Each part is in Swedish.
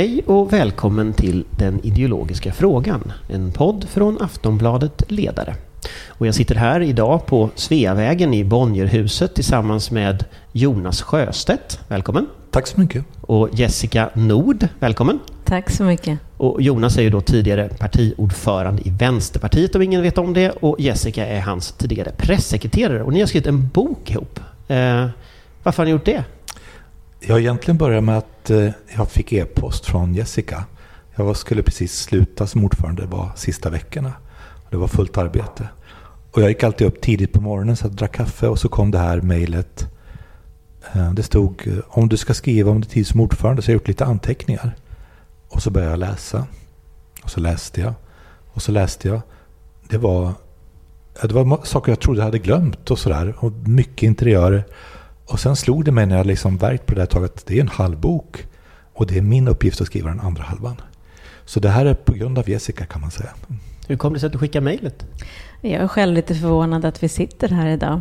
Hej och välkommen till Den ideologiska frågan, en podd från Aftonbladet Ledare. Och jag sitter här idag på Sveavägen i Bonnierhuset tillsammans med Jonas Sjöstedt. Välkommen! Tack så mycket! Och Jessica Nord. Välkommen! Tack så mycket! Och Jonas är ju då tidigare partiordförande i Vänsterpartiet om ingen vet om det. Och Jessica är hans tidigare pressekreterare. Och ni har skrivit en bok ihop. Eh, varför har ni gjort det? Jag egentligen började med att eh, jag fick e-post från Jessica. Jag skulle precis sluta som ordförande, det var sista veckorna. Det var fullt arbete. Och jag gick alltid upp tidigt på morgonen så att drack kaffe och så kom det här mejlet. Eh, det stod eh, om du ska skriva om din tid som ordförande så har jag gjort lite anteckningar. Och så började jag läsa. Och så läste jag. Och så läste jag. Det var, det var saker jag trodde jag hade glömt och sådär. Och mycket interiörer. Och sen slog det mig när jag liksom verkt på det här taget att det är en halv bok. Och det är min uppgift att skriva den andra halvan. Så det här är på grund av Jessica kan man säga. Hur kom det sig att du skickade mejlet? Jag är själv lite förvånad att vi sitter här idag.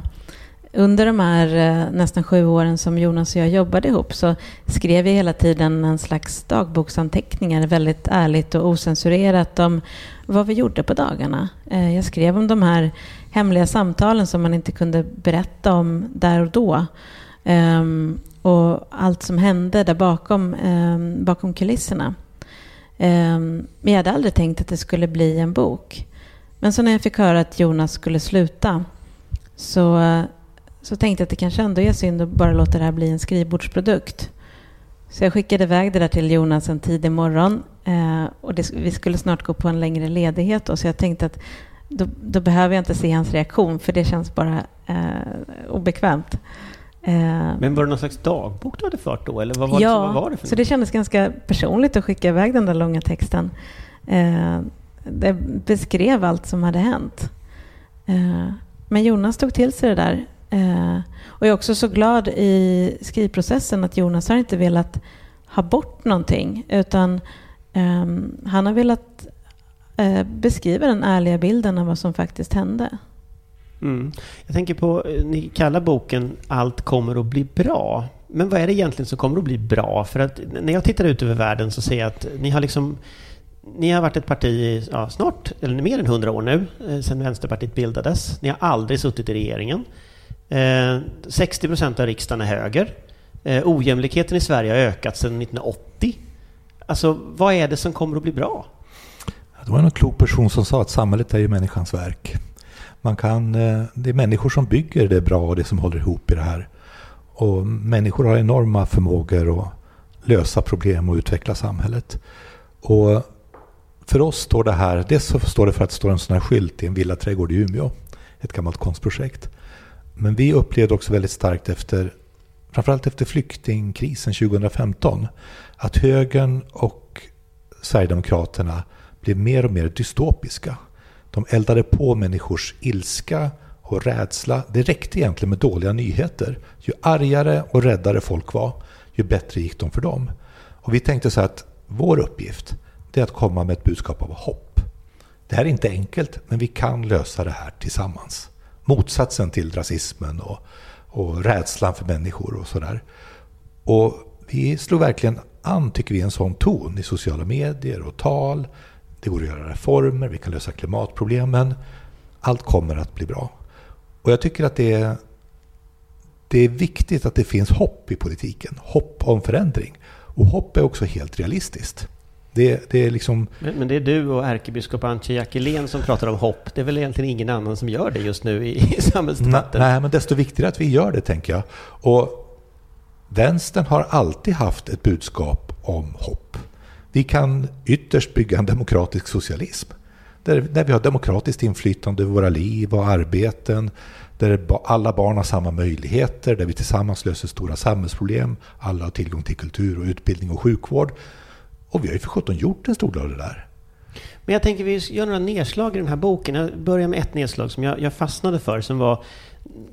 Under de här eh, nästan sju åren som Jonas och jag jobbade ihop så skrev vi hela tiden en slags dagboksanteckningar väldigt ärligt och osensurerat om vad vi gjorde på dagarna. Eh, jag skrev om de här hemliga samtalen som man inte kunde berätta om där och då. Um, och allt som hände där bakom, um, bakom kulisserna. Um, men jag hade aldrig tänkt att det skulle bli en bok. Men så när jag fick höra att Jonas skulle sluta så, så tänkte jag att det kanske ändå är synd att bara låta det här bli en skrivbordsprodukt. Så jag skickade iväg det där till Jonas en tidig morgon. Eh, och det, vi skulle snart gå på en längre ledighet. Då, så jag tänkte att då, då, behöver jag inte se hans reaktion för det känns bara eh, obekvämt. Eh, Men var det någon slags dagbok du hade fört då? Eller vad var, ja, det, vad var det för så det kändes ganska personligt att skicka iväg den där långa texten. Eh, det beskrev allt som hade hänt. Eh, men Jonas tog till sig det där. Eh, och jag är också så glad i skrivprocessen att Jonas har inte velat ha bort någonting utan ehm, han har velat Eh, beskriver den ärliga bilden av vad som faktiskt hände. Mm. Jag tänker på, eh, ni kallar boken Allt kommer att bli bra. Men vad är det egentligen som kommer att bli bra? För att när jag tittar ut över världen så ser jag att ni har liksom ni har varit ett parti i ja, snart, eller mer än hundra år nu, eh, sedan Vänsterpartiet bildades. Ni har aldrig suttit i regeringen. Eh, 60 procent av riksdagen är höger. Eh, ojämlikheten i Sverige har ökat sedan 1980. Alltså, vad är det som kommer att bli bra? Det var en klok person som sa att samhället är ju människans verk. Man kan, eh, det är människor som bygger det bra och det som håller ihop i det här. Och människor har enorma förmågor att lösa problem och utveckla samhället. Och för oss står det här, dels så står det för att det står en sån här skylt i en villaträdgård i Umeå. Ett gammalt konstprojekt. Men vi upplevde också väldigt starkt efter, framförallt efter flyktingkrisen 2015, att högern och Sverigedemokraterna blev mer och mer dystopiska. De eldade på människors ilska och rädsla. Det räckte egentligen med dåliga nyheter. Ju argare och räddare folk var, ju bättre gick de för dem. Och vi tänkte så att vår uppgift är att komma med ett budskap av hopp. Det här är inte enkelt, men vi kan lösa det här tillsammans. Motsatsen till rasismen och, och rädslan för människor och sådär. Och vi slog verkligen an, tycker vi, en sån ton i sociala medier och tal. Det går att göra reformer, vi kan lösa klimatproblemen. Allt kommer att bli bra. Och jag tycker att det är, det är viktigt att det finns hopp i politiken. Hopp om förändring. Och hopp är också helt realistiskt. Det, det är liksom... men, men, det är du och ärkebiskop Antje Jackelén som pratar om hopp. Det är väl egentligen ingen annan som gör det just nu i, i samhällsdebatten? Nej, men desto viktigare att vi gör det, tänker jag. Och vänstern har alltid haft ett budskap om hopp. Vi kan ytterst bygga en demokratisk socialism. Där, där vi har demokratiskt inflytande över våra liv och arbeten. Där alla barn har samma möjligheter. Där vi tillsammans löser stora samhällsproblem. Alla har tillgång till kultur och utbildning och sjukvård. Och vi har ju för sjutton gjort en stor del av det där. Men jag tänker vi gör några nedslag i den här boken. Jag börjar med ett nedslag som jag, jag fastnade för som var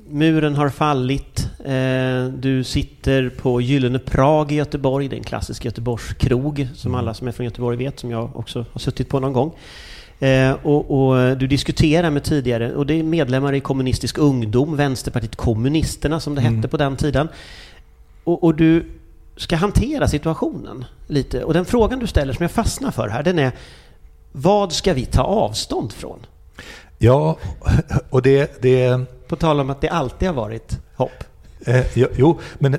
Muren har fallit. Eh, du sitter på Gyllene Prag i Göteborg. Det är en klassisk Göteborgskrog som mm. alla som är från Göteborg vet, som jag också har suttit på någon gång. Eh, och, och, du diskuterar med tidigare, och det är medlemmar i Kommunistisk ungdom, Vänsterpartiet Kommunisterna som det mm. hette på den tiden. Och, och, du ska hantera situationen lite. Och den frågan du ställer som jag fastnar för här, den är vad ska vi ta avstånd från? Ja, och det... det på tal om att det alltid har varit hopp. Eh, jo, men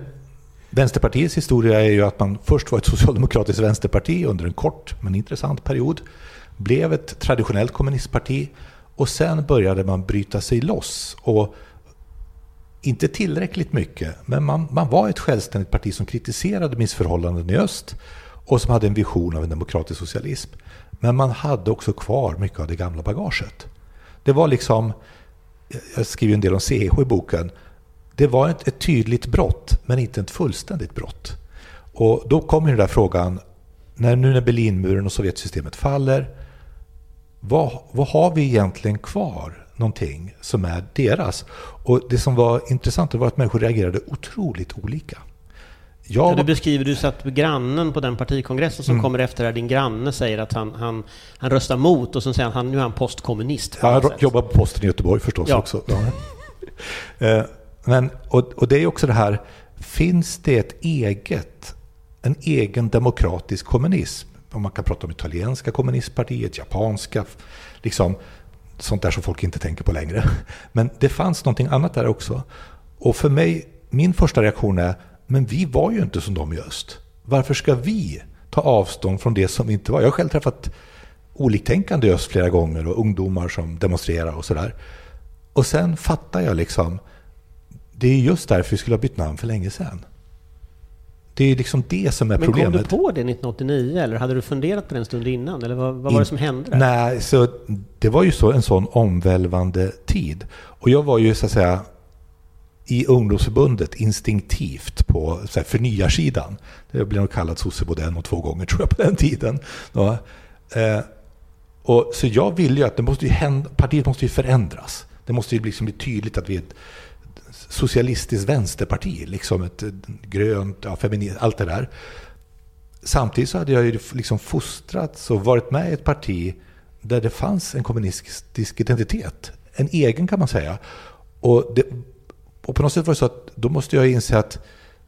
Vänsterpartiets historia är ju att man först var ett socialdemokratiskt vänsterparti under en kort men intressant period. Blev ett traditionellt kommunistparti och sen började man bryta sig loss. Och inte tillräckligt mycket, men man, man var ett självständigt parti som kritiserade missförhållanden i öst och som hade en vision av en demokratisk socialism. Men man hade också kvar mycket av det gamla bagaget. Det var liksom, jag skriver en del om CH i boken, det var ett, ett tydligt brott, men inte ett fullständigt brott. Och då kommer den där frågan, när, nu när Berlinmuren och Sovjetsystemet faller, vad, vad har vi egentligen kvar? Någonting som är deras. Och det som var intressant var att människor reagerade otroligt olika. Ja, du beskriver, du satt med grannen på den partikongressen som mm. kommer efter där din granne säger att han, han, han röstar mot och så säger han att nu är han postkommunist. Ja, han jobbar på posten i Göteborg förstås ja. också. Ja. Eh, men, och, och det är också det här, finns det ett eget, en egen demokratisk kommunism? Om man kan prata om italienska kommunistpartiet, japanska, liksom sånt där som folk inte tänker på längre. Men det fanns någonting annat där också. Och för mig, min första reaktion är, men vi var ju inte som de i öst. Varför ska vi ta avstånd från det som inte var? Jag har själv träffat oliktänkande i öst flera gånger och ungdomar som demonstrerar och sådär. Och sen fattar jag liksom, det är just därför vi skulle ha bytt namn för länge sedan. Det är liksom det som är Men problemet. Men kom du på det 1989 eller hade du funderat på det en stund innan? Eller vad, vad var det som hände? Där? Nej, så det var ju så en sån omvälvande tid. Och jag var ju så att säga i ungdomsförbundet instinktivt på så här, förnyarsidan. Det blev nog kallat sosse både en och två gånger tror jag på den tiden. Ja. Eh, och, så jag ville ju att det måste ju hända, partiet måste ju förändras. Det måste ju liksom bli tydligt att vi är ett socialistiskt vänsterparti, liksom ett grönt, ja, feministiskt, allt det där. Samtidigt så hade jag ju liksom fostrats och varit med i ett parti där det fanns en kommunistisk identitet. En egen kan man säga. Och, det, och på något sätt var det så att då måste jag inse att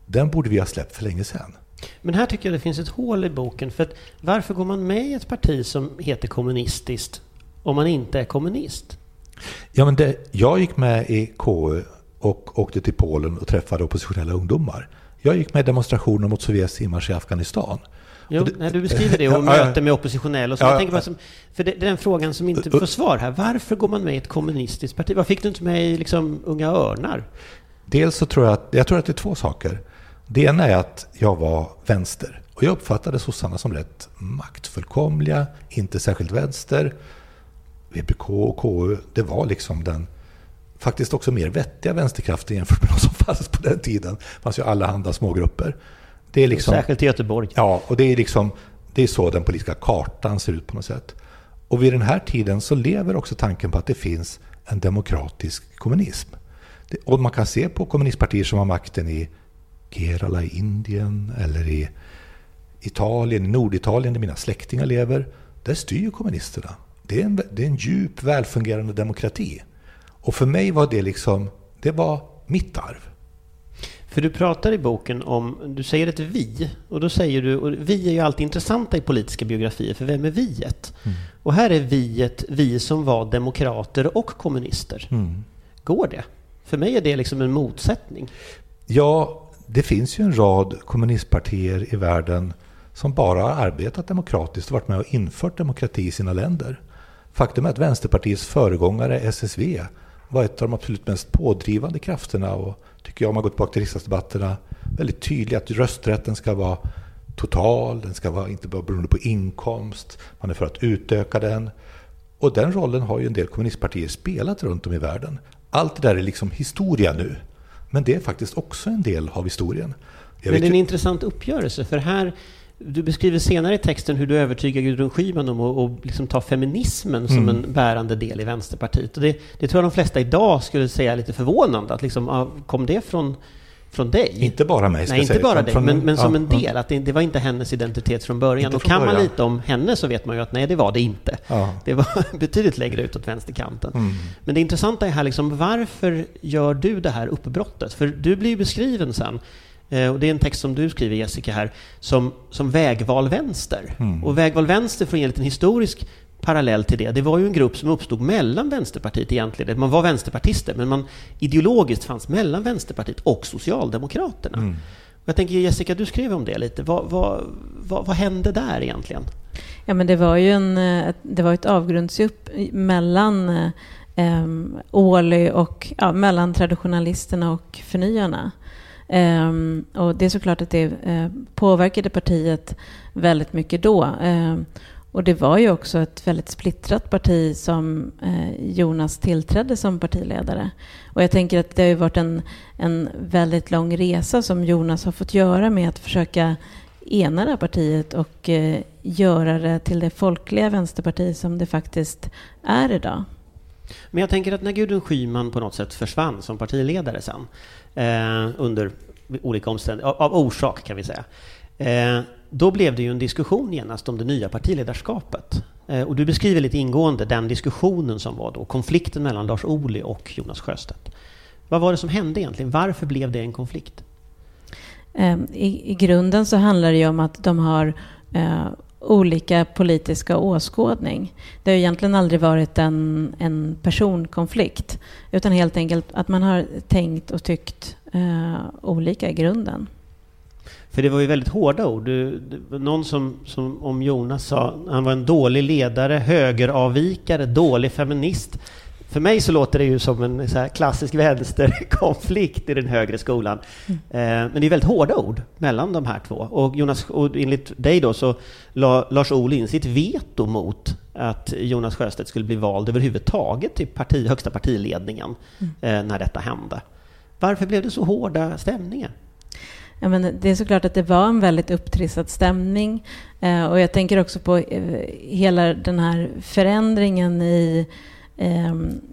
den borde vi ha släppt för länge sedan. Men här tycker jag det finns ett hål i boken. För att varför går man med i ett parti som heter kommunistiskt om man inte är kommunist? Ja, men det, jag gick med i KU och åkte till Polen och träffade oppositionella ungdomar. Jag gick med i demonstrationer mot Sovjets inmarsch i Afghanistan. Jo, det, när du beskriver det och möte med oppositionella. Ja, jag tänker bara som, för det, det, är den frågan som inte får svar här. Varför går man med i ett kommunistiskt parti? Varför fick du inte med i liksom, Unga Örnar? Dels så tror jag att, jag tror att det är två saker. Det ena är att jag var vänster. Och jag uppfattade sossarna som rätt maktfullkomliga, inte särskilt vänster. VPK och KU, det var liksom den faktiskt också mer vettiga vänsterkrafter jämfört med de som fanns på den tiden. Det fanns ju allehanda smågrupper. Det är liksom, Särskilt i Göteborg. Ja, och det är, liksom, det är så den politiska kartan ser ut på något sätt. Och vid den här tiden så lever också tanken på att det finns en demokratisk kommunism. Och man kan se på kommunistpartier som har makten i Kerala i Indien eller i Italien, i Norditalien där mina släktingar lever. Där styr kommunisterna. Det är en, det är en djup, välfungerande demokrati. Och för mig var det liksom, det var mitt arv. För du pratar i boken om, du säger ett vi, och då säger du, och vi är ju alltid intressanta i politiska biografier, för vem är viet? Mm. Och här är viet vi som var demokrater och kommunister. Mm. Går det? För mig är det liksom en motsättning. Ja, det finns ju en rad kommunistpartier i världen som bara har arbetat demokratiskt och varit med och infört demokrati i sina länder. Faktum är att Vänsterpartiets föregångare SSV var ett av de absolut mest pådrivande krafterna och tycker jag, om man går tillbaka till riksdagsdebatterna, väldigt tydlig att rösträtten ska vara total, den ska vara inte bara beroende på inkomst, man är för att utöka den. Och den rollen har ju en del kommunistpartier spelat runt om i världen. Allt det där är liksom historia nu. Men det är faktiskt också en del av historien. Jag Men det är en intressant uppgörelse, för här du beskriver senare i texten hur du övertygar Gudrun Schyman om att och liksom ta feminismen som mm. en bärande del i Vänsterpartiet. Och det, det tror jag de flesta idag skulle säga lite förvånande. Att liksom, kom det från, från dig? Inte bara mig, Nej, inte bara dig, men, men som en del. Att det, det, var inte hennes identitet från början. och kan början. man lite om henne så vet man ju att nej, det var det inte. Ja. Det var betydligt längre ut åt vänsterkanten. Mm. Men det intressanta är här, liksom, varför gör du det här uppbrottet? För du blir ju beskriven sen och det är en text som du skriver Jessica här, som, som vägval vänster. Mm. Och vägval vänster, för att ge en liten historisk parallell till det, det var ju en grupp som uppstod mellan Vänsterpartiet egentligen. Man var vänsterpartister, men man ideologiskt fanns mellan Vänsterpartiet och Socialdemokraterna. Mm. Jag tänker Jessica, du skrev om det lite. Vad, vad, vad, vad hände där egentligen? Ja, men det var ju en, eh, det var ett avgrundsdjup mellan eh, Åhly och ja, mellan traditionalisterna och förnyarna. Um, och det är såklart att det uh, påverkade partiet väldigt mycket då. Ehm, och det var ju också ett väldigt splittrat parti som uh, Jonas tillträdde som partiledare. Och jag tänker att det har ju varit en, en väldigt lång resa som Jonas har fått göra med att försöka ena det här partiet och eh, göra det till det folkliga vänsterparti som det faktiskt är idag. Men jag tänker att när Gudrun Schyman på något sätt försvann som partiledare sen, Eh, under olika omständigheter, av, av, orsak kan vi säga, eh, då blev det ju en diskussion genast om det nya partiledarskapet. Eh, och du beskriver lite ingående den diskussionen som var då, konflikten mellan Lars Ohly och Jonas Sjöstedt. Vad var det som hände egentligen? Varför blev det en konflikt? Eh, I, i grunden så handlar det ju om att de har eh, olika politiska åskådning. Det har egentligen aldrig varit en, en personkonflikt utan helt enkelt att man har tänkt och tyckt eh, olika i grunden. För det var ju väldigt hårda ord. Du, någon som, som om Jonas sa han var en dålig ledare, högeravvikare, dålig feminist. För mig så låter det ju som en klassisk vänsterkonflikt i den högre skolan. Mm. Eh, men det är väldigt hårda ord mellan de här två. Och, Jonas, och enligt dig då så la Lars Ohly in sitt veto mot att Jonas Sjöstedt skulle bli vald överhuvudtaget till parti, högsta partiledningen mm. eh, när detta hände. Varför blev det så hårda stämningar? Ja, men det är såklart att det var en väldigt upptrissad stämning. Eh, och jag tänker också på hela den här förändringen i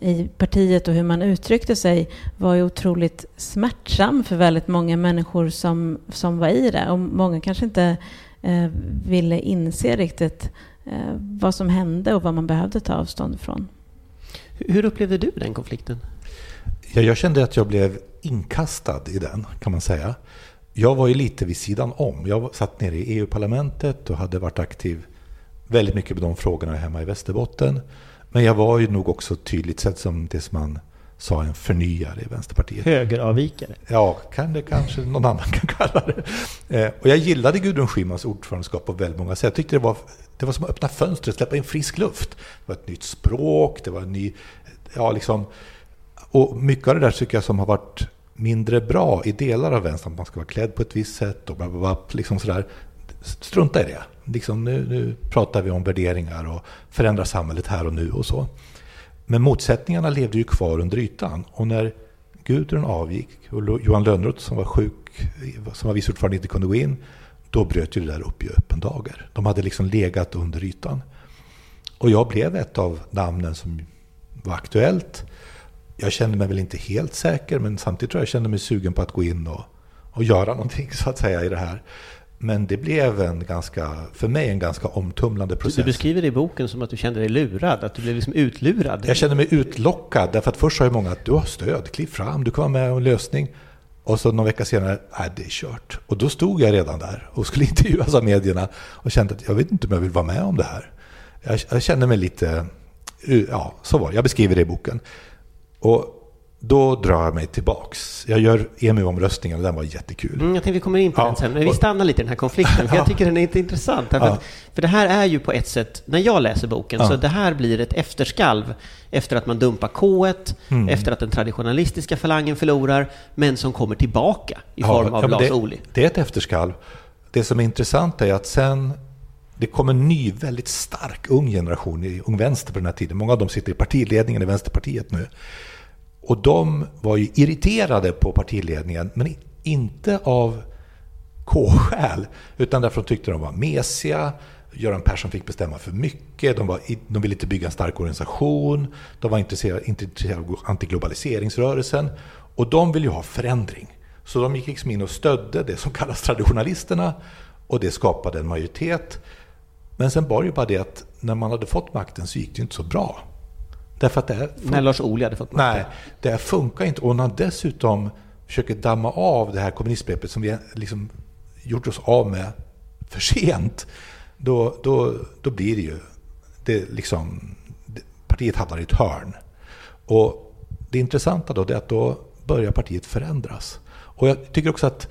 i partiet och hur man uttryckte sig var ju otroligt smärtsam för väldigt många människor som, som var i det. Och många kanske inte eh, ville inse riktigt eh, vad som hände och vad man behövde ta avstånd ifrån. Hur upplevde du den konflikten? Ja, jag kände att jag blev inkastad i den, kan man säga. Jag var ju lite vid sidan om. Jag satt nere i EU-parlamentet och hade varit aktiv väldigt mycket med de frågorna hemma i Västerbotten. Men jag var ju nog också tydligt sett som det som man sa en förnyare i Vänsterpartiet. Högeravvikare? Ja, kan det kanske någon annan kan kalla det. Eh, och jag gillade Gudrun Schymans ordförandeskap på väldigt många sätt. Jag tyckte det var, det var som att öppna fönstret, släppa in frisk luft. Det var ett nytt språk, det var en ny... Ja, liksom... Och mycket av det där tycker jag som har varit mindre bra i delar av vänstern, att man ska vara klädd på ett visst sätt och bla, bla, bla, liksom sådär. Strunta i det liksom nu, nu pratar vi om värderingar och förändrar samhället här och nu och så. Men motsättningarna levde ju kvar under ytan. Och när Gudrun avgick och Johan Lönnroth som var sjuk, som var vice ordförande, inte kunde gå in, då bröt ju det där upp i öppen dager. De hade liksom legat under ytan. Och jag blev ett av namnen som var aktuellt. Jag kände mig väl inte helt säker, men samtidigt tror jag jag kände mig sugen på att gå in och, och göra någonting så att säga i det här. Men det blev en ganska, för mig en ganska omtumlande process. Du beskriver det i boken som att du kände dig lurad, att du blev liksom utlurad. Jag kände mig utlockad, därför att först sa ju många att du har stöd, kliv fram, du kan vara med om en lösning. Och så någon vecka senare, nej det är kört. Och då stod jag redan där och skulle intervjuas av medierna och kände att jag vet inte om jag vill vara med om det här. Jag, jag kände mig lite, ja så var det, jag beskriver det i boken. Och då drar jag mig tillbaks. Jag gör EMU-omröstningen och den var jättekul. Mm, jag tänkte vi kommer in på ja. den sen, men vi stannar lite i den här konflikten, för jag tycker den är inte intressant. För, ja. för det här är ju på ett sätt, när jag läser boken, ja. så det här blir ett efterskalv efter att man dumpar K1, mm. efter att den traditionalistiska falangen förlorar, men som kommer tillbaka i form av Lars Ohly. Det är ett efterskalv. Det som är intressant är att sen det kom en ny, väldigt stark ung generation i Ung Vänster på den här tiden. Många av dem sitter i partiledningen i Vänsterpartiet nu. Och de var ju irriterade på partiledningen, men inte av K-skäl, utan därför att de tyckte de var mesiga, Göran Persson fick bestämma för mycket, de, var, de ville inte bygga en stark organisation, de var intresserade, inte intresserade av antiglobaliseringsrörelsen och de ville ju ha förändring. Så de gick liksom in och stödde det som kallas traditionalisterna och det skapade en majoritet. Men sen var det ju bara det att när man hade fått makten så gick det inte så bra. Därför att det här När Lars Ohly hade fått makten? Nej, det här funkar inte. Och när dessutom försöker damma av det här kommunistbegreppet som vi liksom gjort oss av med för sent, då, då, då blir det ju... Det liksom, partiet hamnar i ett hörn. Och det intressanta då är att då börjar partiet förändras. Och jag tycker också att,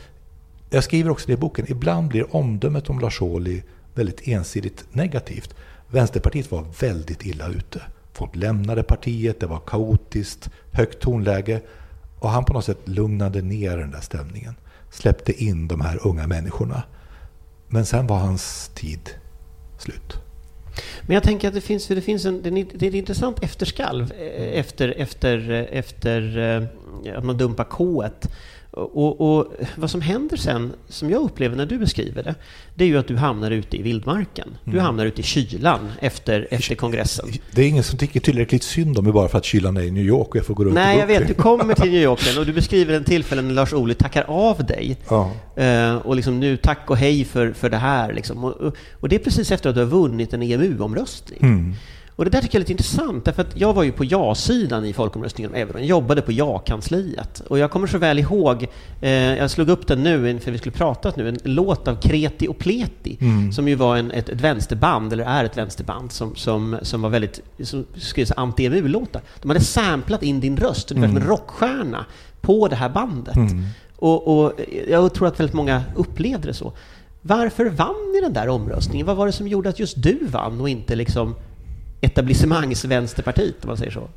jag skriver också det i boken, ibland blir omdömet om Lars Ohly väldigt ensidigt negativt. Vänsterpartiet var väldigt illa ute. Folk lämnade partiet, det var kaotiskt, högt tonläge. Och han på något sätt lugnade ner den där stämningen. Släppte in de här unga människorna. Men sen var hans tid slut. Men jag tänker att det finns, det finns en, det är ett intressant efterskalv eh, efter, efter, eh, efter eh, att man dumpar K. Och, och, vad som händer sen, som jag upplever när du beskriver det, det är ju att du hamnar ute i vildmarken. Du mm. hamnar ute i kylan efter, efter kongressen. Det är ingen som tycker tillräckligt synd om mig bara för att kylan är i New York och jag får gå runt Nej, jag vet. Du kommer till New York sen och du beskriver en tillfälle när Lars Ohly tackar av dig. Ja. Uh, och liksom nu, tack och hej för, för det här. Liksom. Och, och, det är precis efter att du har vunnit en EMU-omröstning. Mm. Och det där tycker jag är lite intressant, därför att jag var ju på ja-sidan i folkomröstningen om euron, jobbade på ja-kansliet. Och jag kommer så väl ihåg, eh, jag slog upp den nu inför vi skulle prata nu, en låt av Kreti och Pleti, mm. som ju var en, ett, ett vänsterband, eller är ett vänsterband, som, som, som var väldigt, som skrev anti-EMU-låtar. De hade samplat in din röst, ungefär mm. som en rockstjärna, på det här bandet. Mm. Och, och jag tror att väldigt många upplevde det så. Varför vann ni den där omröstningen? Vad var det som gjorde att just du vann och inte liksom etablissemangsvänsterpartiet, om man säger så?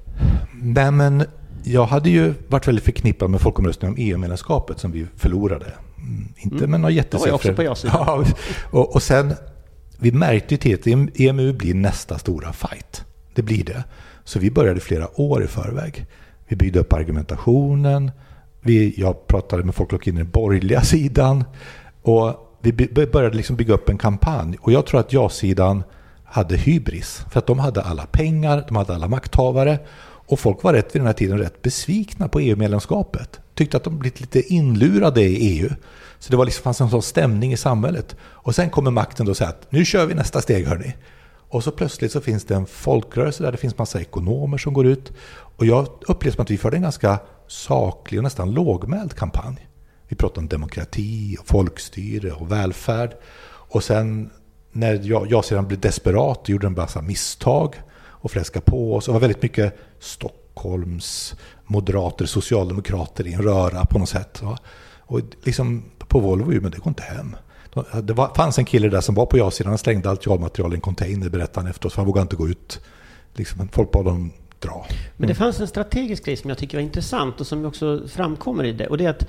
Nej, men jag hade ju varit väldigt förknippad med folkomröstningen om EU-medlemskapet som vi förlorade. Mm, inte mm. med några jättesiffror. Det var också på ja-sidan. Ja, och, och sen, vi märkte ju till att EMU blir nästa stora fight. Det blir det. Så vi började flera år i förväg. Vi byggde upp argumentationen. Vi, jag pratade med folk i den borgerliga sidan. Och vi började liksom bygga upp en kampanj. Och jag tror att ja-sidan hade hybris. För att de hade alla pengar, de hade alla makthavare. Och folk var rätt vid den här tiden rätt besvikna på EU-medlemskapet. Tyckte att de blivit lite inlurade i EU. Så det var liksom, fanns en sån stämning i samhället. Och sen kommer makten då och säger att nu kör vi nästa steg hörni. Och så plötsligt så finns det en folkrörelse där det finns massa ekonomer som går ut. Och jag upplevde som att vi förde en ganska saklig och nästan lågmäld kampanj. Vi pratade om demokrati, och folkstyre och välfärd. Och sen när jag, jag sedan blev desperat och gjorde en massa misstag och fläskade på oss. Det var väldigt mycket Stockholms moderater, socialdemokrater i en röra på något sätt. Va? Och liksom på Volvo, men det går inte hem. Det var, fanns en kille där som var på ja-sidan, han slängde allt ja-material i en container, berättade han efteråt, för han vågade inte gå ut. Liksom, folk bad honom dra. Men det fanns en strategisk grej som jag tycker var intressant och som också framkommer i det. Och det är att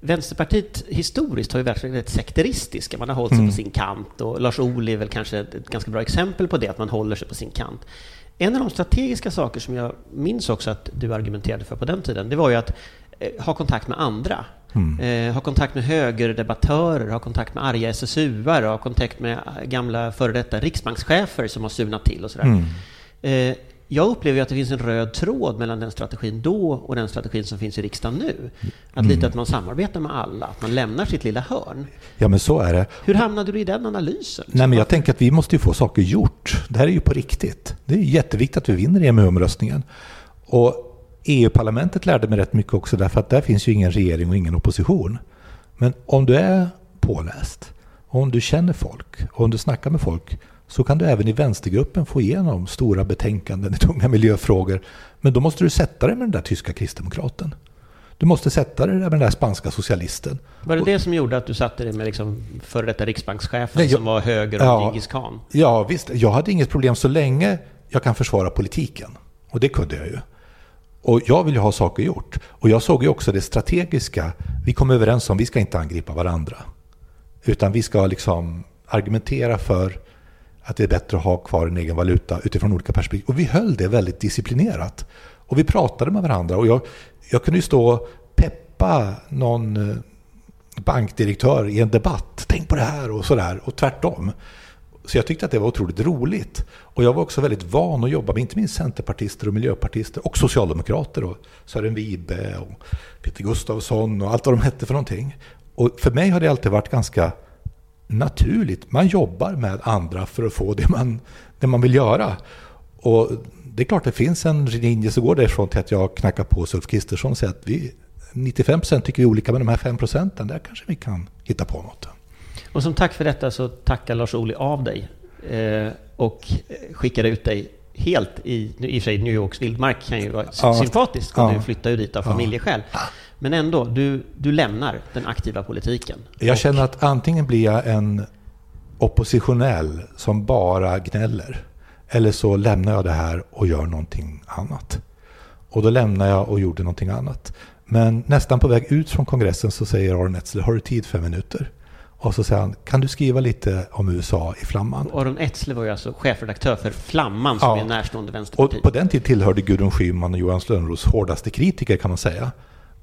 Vänsterpartiet historiskt har ju verkligen varit sekteristiska. Man har hållit sig mm. på sin kant och Lars Ohly är väl kanske ett ganska bra exempel på det, att man håller sig på sin kant. En av de strategiska saker som jag minns också att du argumenterade för på den tiden, det var ju att eh, ha kontakt med andra. Mm. Eh, ha kontakt med högerdebattörer, ha kontakt med arga SSU-are, ha kontakt med gamla före detta riksbankschefer som har surnat till och sådär. Mm. Eh, jag upplever att det finns en röd tråd mellan den strategin då och den strategin som finns i riksdagen nu. Att mm. lite att man samarbetar med alla, att man lämnar sitt lilla hörn. Ja, men så är det. Hur hamnade du i den analysen? Nej, men jag tänker att vi måste ju få saker gjort. Det här är ju på riktigt. Det är jätteviktigt att vi vinner EMU-omröstningen. Och EU-parlamentet lärde mig rätt mycket också därför att där finns ju ingen regering och ingen opposition. Men om du är påläst, om du känner folk om du snackar med folk så kan du även i vänstergruppen få igenom stora betänkanden i tunga miljöfrågor. Men då måste du sätta dig med den där tyska kristdemokraten. Du måste sätta dig med den där spanska socialisten. Var det det som gjorde att du satte dig med liksom före detta riksbankschefen Nej, jag, som var höger och ja, Djingis khan? Ja, visst. Jag hade inget problem så länge jag kan försvara politiken. Och det kunde jag ju. Och jag vill ju ha saker gjort. Och jag såg ju också det strategiska. Vi kom överens om att vi ska inte angripa varandra. Utan vi ska liksom argumentera för att det är bättre att ha kvar en egen valuta utifrån olika perspektiv. Och vi höll det väldigt disciplinerat. Och vi pratade med varandra. Och jag, jag kunde ju stå och peppa någon eh, bankdirektör i en debatt. Tänk på det här och sådär. Och tvärtom. Så jag tyckte att det var otroligt roligt. Och jag var också väldigt van att jobba med inte minst centerpartister och miljöpartister och socialdemokrater. Och Sören Wibe och Peter Gustavsson och allt vad de hette för någonting. Och för mig har det alltid varit ganska naturligt. Man jobbar med andra för att få det man, det man vill göra. Och det är klart det finns en linje som går därifrån till att jag knackar på Ulf Kristersson och säger att vi, 95 procent tycker vi olika, men de här 5 procenten, där kanske vi kan hitta på något. Och som tack för detta så tackar Lars Ohly av dig eh, och skickar ut dig helt i, i och för sig New Yorks vildmark kan ju vara ja. sympatiskt och ja. du flyttar ju dit av familjeskäl. Ja. Men ändå, du, du lämnar den aktiva politiken. Jag känner att antingen blir jag en oppositionell som bara gnäller. Eller så lämnar jag det här och gör någonting annat. Och då lämnar jag och gjorde någonting annat. Men nästan på väg ut från kongressen så säger Aron Etzler, har du tid fem minuter? Och så säger han, kan du skriva lite om USA i Flamman? Aron Etzler var ju alltså chefredaktör för Flamman som ja. är närstående vänsterparti. Och på den tiden tillhörde Gudrun Schyman och Johan Lönnroths hårdaste kritiker kan man säga.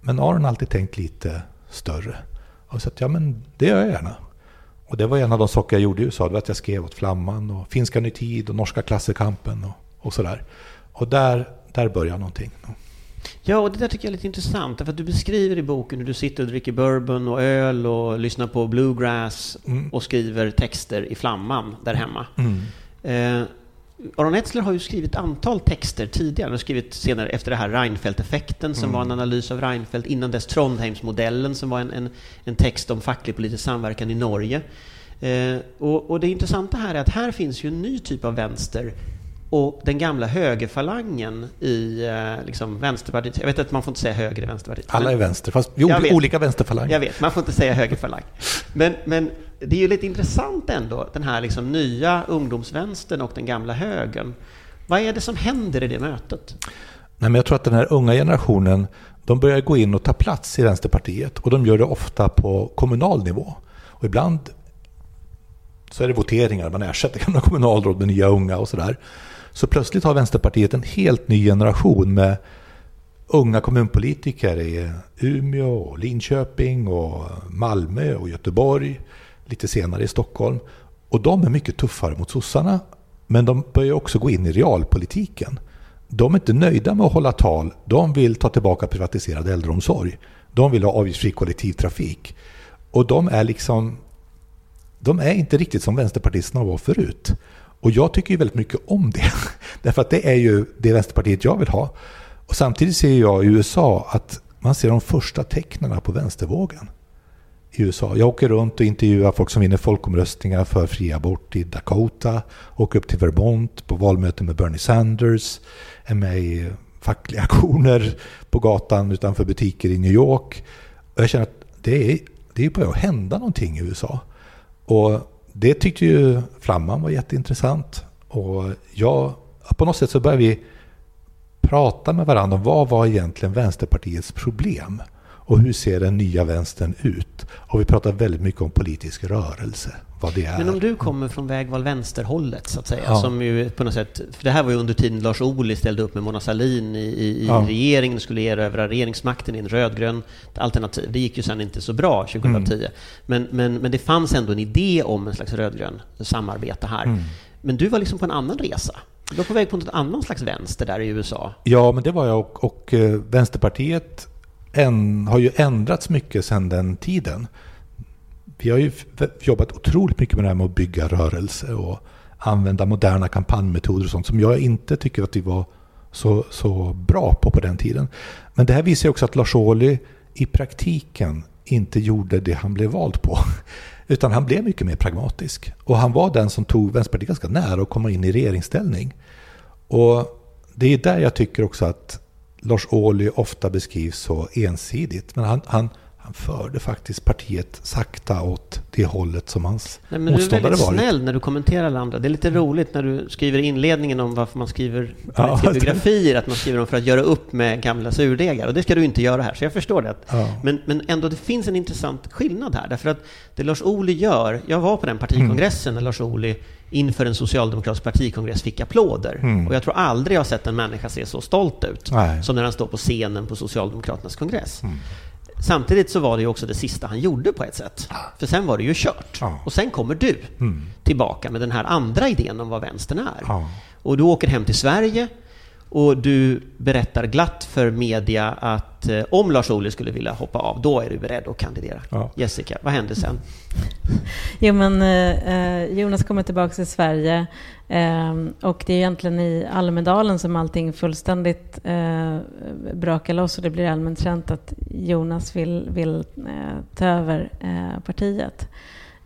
Men Aron har alltid tänkt lite större. Och så att, ja men det gör jag gärna. Och det var en av de saker jag gjorde i USA, det var att jag skrev åt Flamman och Finska Ny Tid och Norska Klassekampen och, och sådär. Och där, där började någonting. Ja, och det där tycker jag är lite intressant, för att du beskriver i boken hur du sitter och dricker bourbon och öl och lyssnar på bluegrass mm. och skriver texter i Flamman där hemma. Mm. Eh, Aron Etzler har ju skrivit antal texter tidigare. Han har skrivit senare efter det här Reinfeldt-effekten som mm. var en analys av Reinfeldt. Innan dess Trondheimsmodellen som var en, en, en text om facklig politisk samverkan i Norge. Eh, och, och, det intressanta här är att här finns ju en ny typ av vänster och den gamla högerfalangen i eh, liksom, Vänsterpartiet. Jag vet att man får inte säga höger i Vänsterpartiet. Alla är vänster, fast vi olika vänsterfalanger. Jag vet, man får inte säga högerfalang. Men, men det är ju lite intressant ändå, den här liksom nya ungdomsvänstern och den gamla högern. Vad är det som händer i det mötet? Nej, men jag tror att den här unga generationen, de börjar gå in och ta plats i Vänsterpartiet och de gör det ofta på kommunal nivå. Och ibland så är det voteringar, man ersätter gamla kommunalråd med nya unga och sådär. Så plötsligt har Vänsterpartiet en helt ny generation med unga kommunpolitiker i Umeå, Linköping, och Malmö och Göteborg. Lite senare i Stockholm. Och de är mycket tuffare mot sossarna. Men de börjar också gå in i realpolitiken. De är inte nöjda med att hålla tal. De vill ta tillbaka privatiserad äldreomsorg. De vill ha avgiftsfri kollektivtrafik. Och de är liksom... De är inte riktigt som vänsterpartisterna var förut. Och jag tycker ju väldigt mycket om det. Därför att det är ju det Vänsterpartiet jag vill ha. Och samtidigt ser jag i USA att man ser de första tecknen på vänstervågen i USA. Jag åker runt och intervjuar folk som vinner folkomröstningar för fri abort i Dakota, åker upp till Vermont på valmöten med Bernie Sanders, är med i fackliga aktioner på gatan utanför butiker i New York. Och jag känner att det är, det är börjar hända någonting i USA. Och det tyckte ju Flamman var jätteintressant. Och jag, på något sätt så började vi prata med varandra om vad var egentligen Vänsterpartiets problem? Och hur ser den nya vänstern ut? Och vi pratar väldigt mycket om politisk rörelse, vad det är. Men om du kommer från Vägval vänsterhållet, så att säga, ja. som ju på något sätt, för det här var ju under tiden Lars Ohly ställde upp med Mona Sahlin i, i, ja. regeringen och skulle erövra regeringsmakten i en rödgrön alternativ. Det gick ju sen inte så bra 2010. Mm. Men, men, men det fanns ändå en idé om en slags rödgrön samarbete här. Mm. Men du var liksom på en annan resa. Du var på väg på en annan slags vänster där i USA. Ja, men det var jag och, och eh, Vänsterpartiet en, har ju ändrats mycket sedan den tiden. Vi har ju jobbat otroligt mycket med det här med att bygga rörelse och använda moderna kampanjmetoder och sånt som jag inte tycker att vi var så, så bra på på den tiden. Men det här visar ju också att Lars Ohly i praktiken inte gjorde det han blev vald på. Utan han blev mycket mer pragmatisk. Och han var den som tog Vänsterpartiet ganska nära att komma in i regeringsställning. Och det är där jag tycker också att Lars Ohly ofta beskrivs så ensidigt. Men han, han, han förde faktiskt partiet sakta åt det hållet som hans Nej, men motståndare varit. Du är väldigt snäll när du kommenterar andra. Det är lite roligt när du skriver inledningen om varför man skriver ja, biografier, att man skriver dem för att göra upp med gamla surdegar. Och det ska du inte göra här, så jag förstår det. Ja. Men, men ändå, det finns en intressant skillnad här. Därför att det Lars Ohly gör, jag var på den partikongressen mm. när Lars Ohly inför en socialdemokratisk partikongress fick applåder. Mm. Och jag tror aldrig jag har sett en människa se så stolt ut Nej. som när han står på scenen på Socialdemokraternas kongress. Mm. Samtidigt så var det ju också det sista han gjorde på ett sätt. För sen var det ju kört. Ja. Och sen kommer du mm. tillbaka med den här andra idén om vad vänstern är. Ja. Och du åker hem till Sverige Och du berättar glatt för media att eh, om Lars Ohly skulle vilja hoppa av, då är du beredd att kandidera. Ja. Jessica, vad händer sen? Jo, men eh, Jonas kommer tillbaka till Sverige eh, och det är egentligen i Almedalen som allting fullständigt eh, brakar loss och det blir allmänt känt att Jonas vill, vill eh, ta över eh, partiet.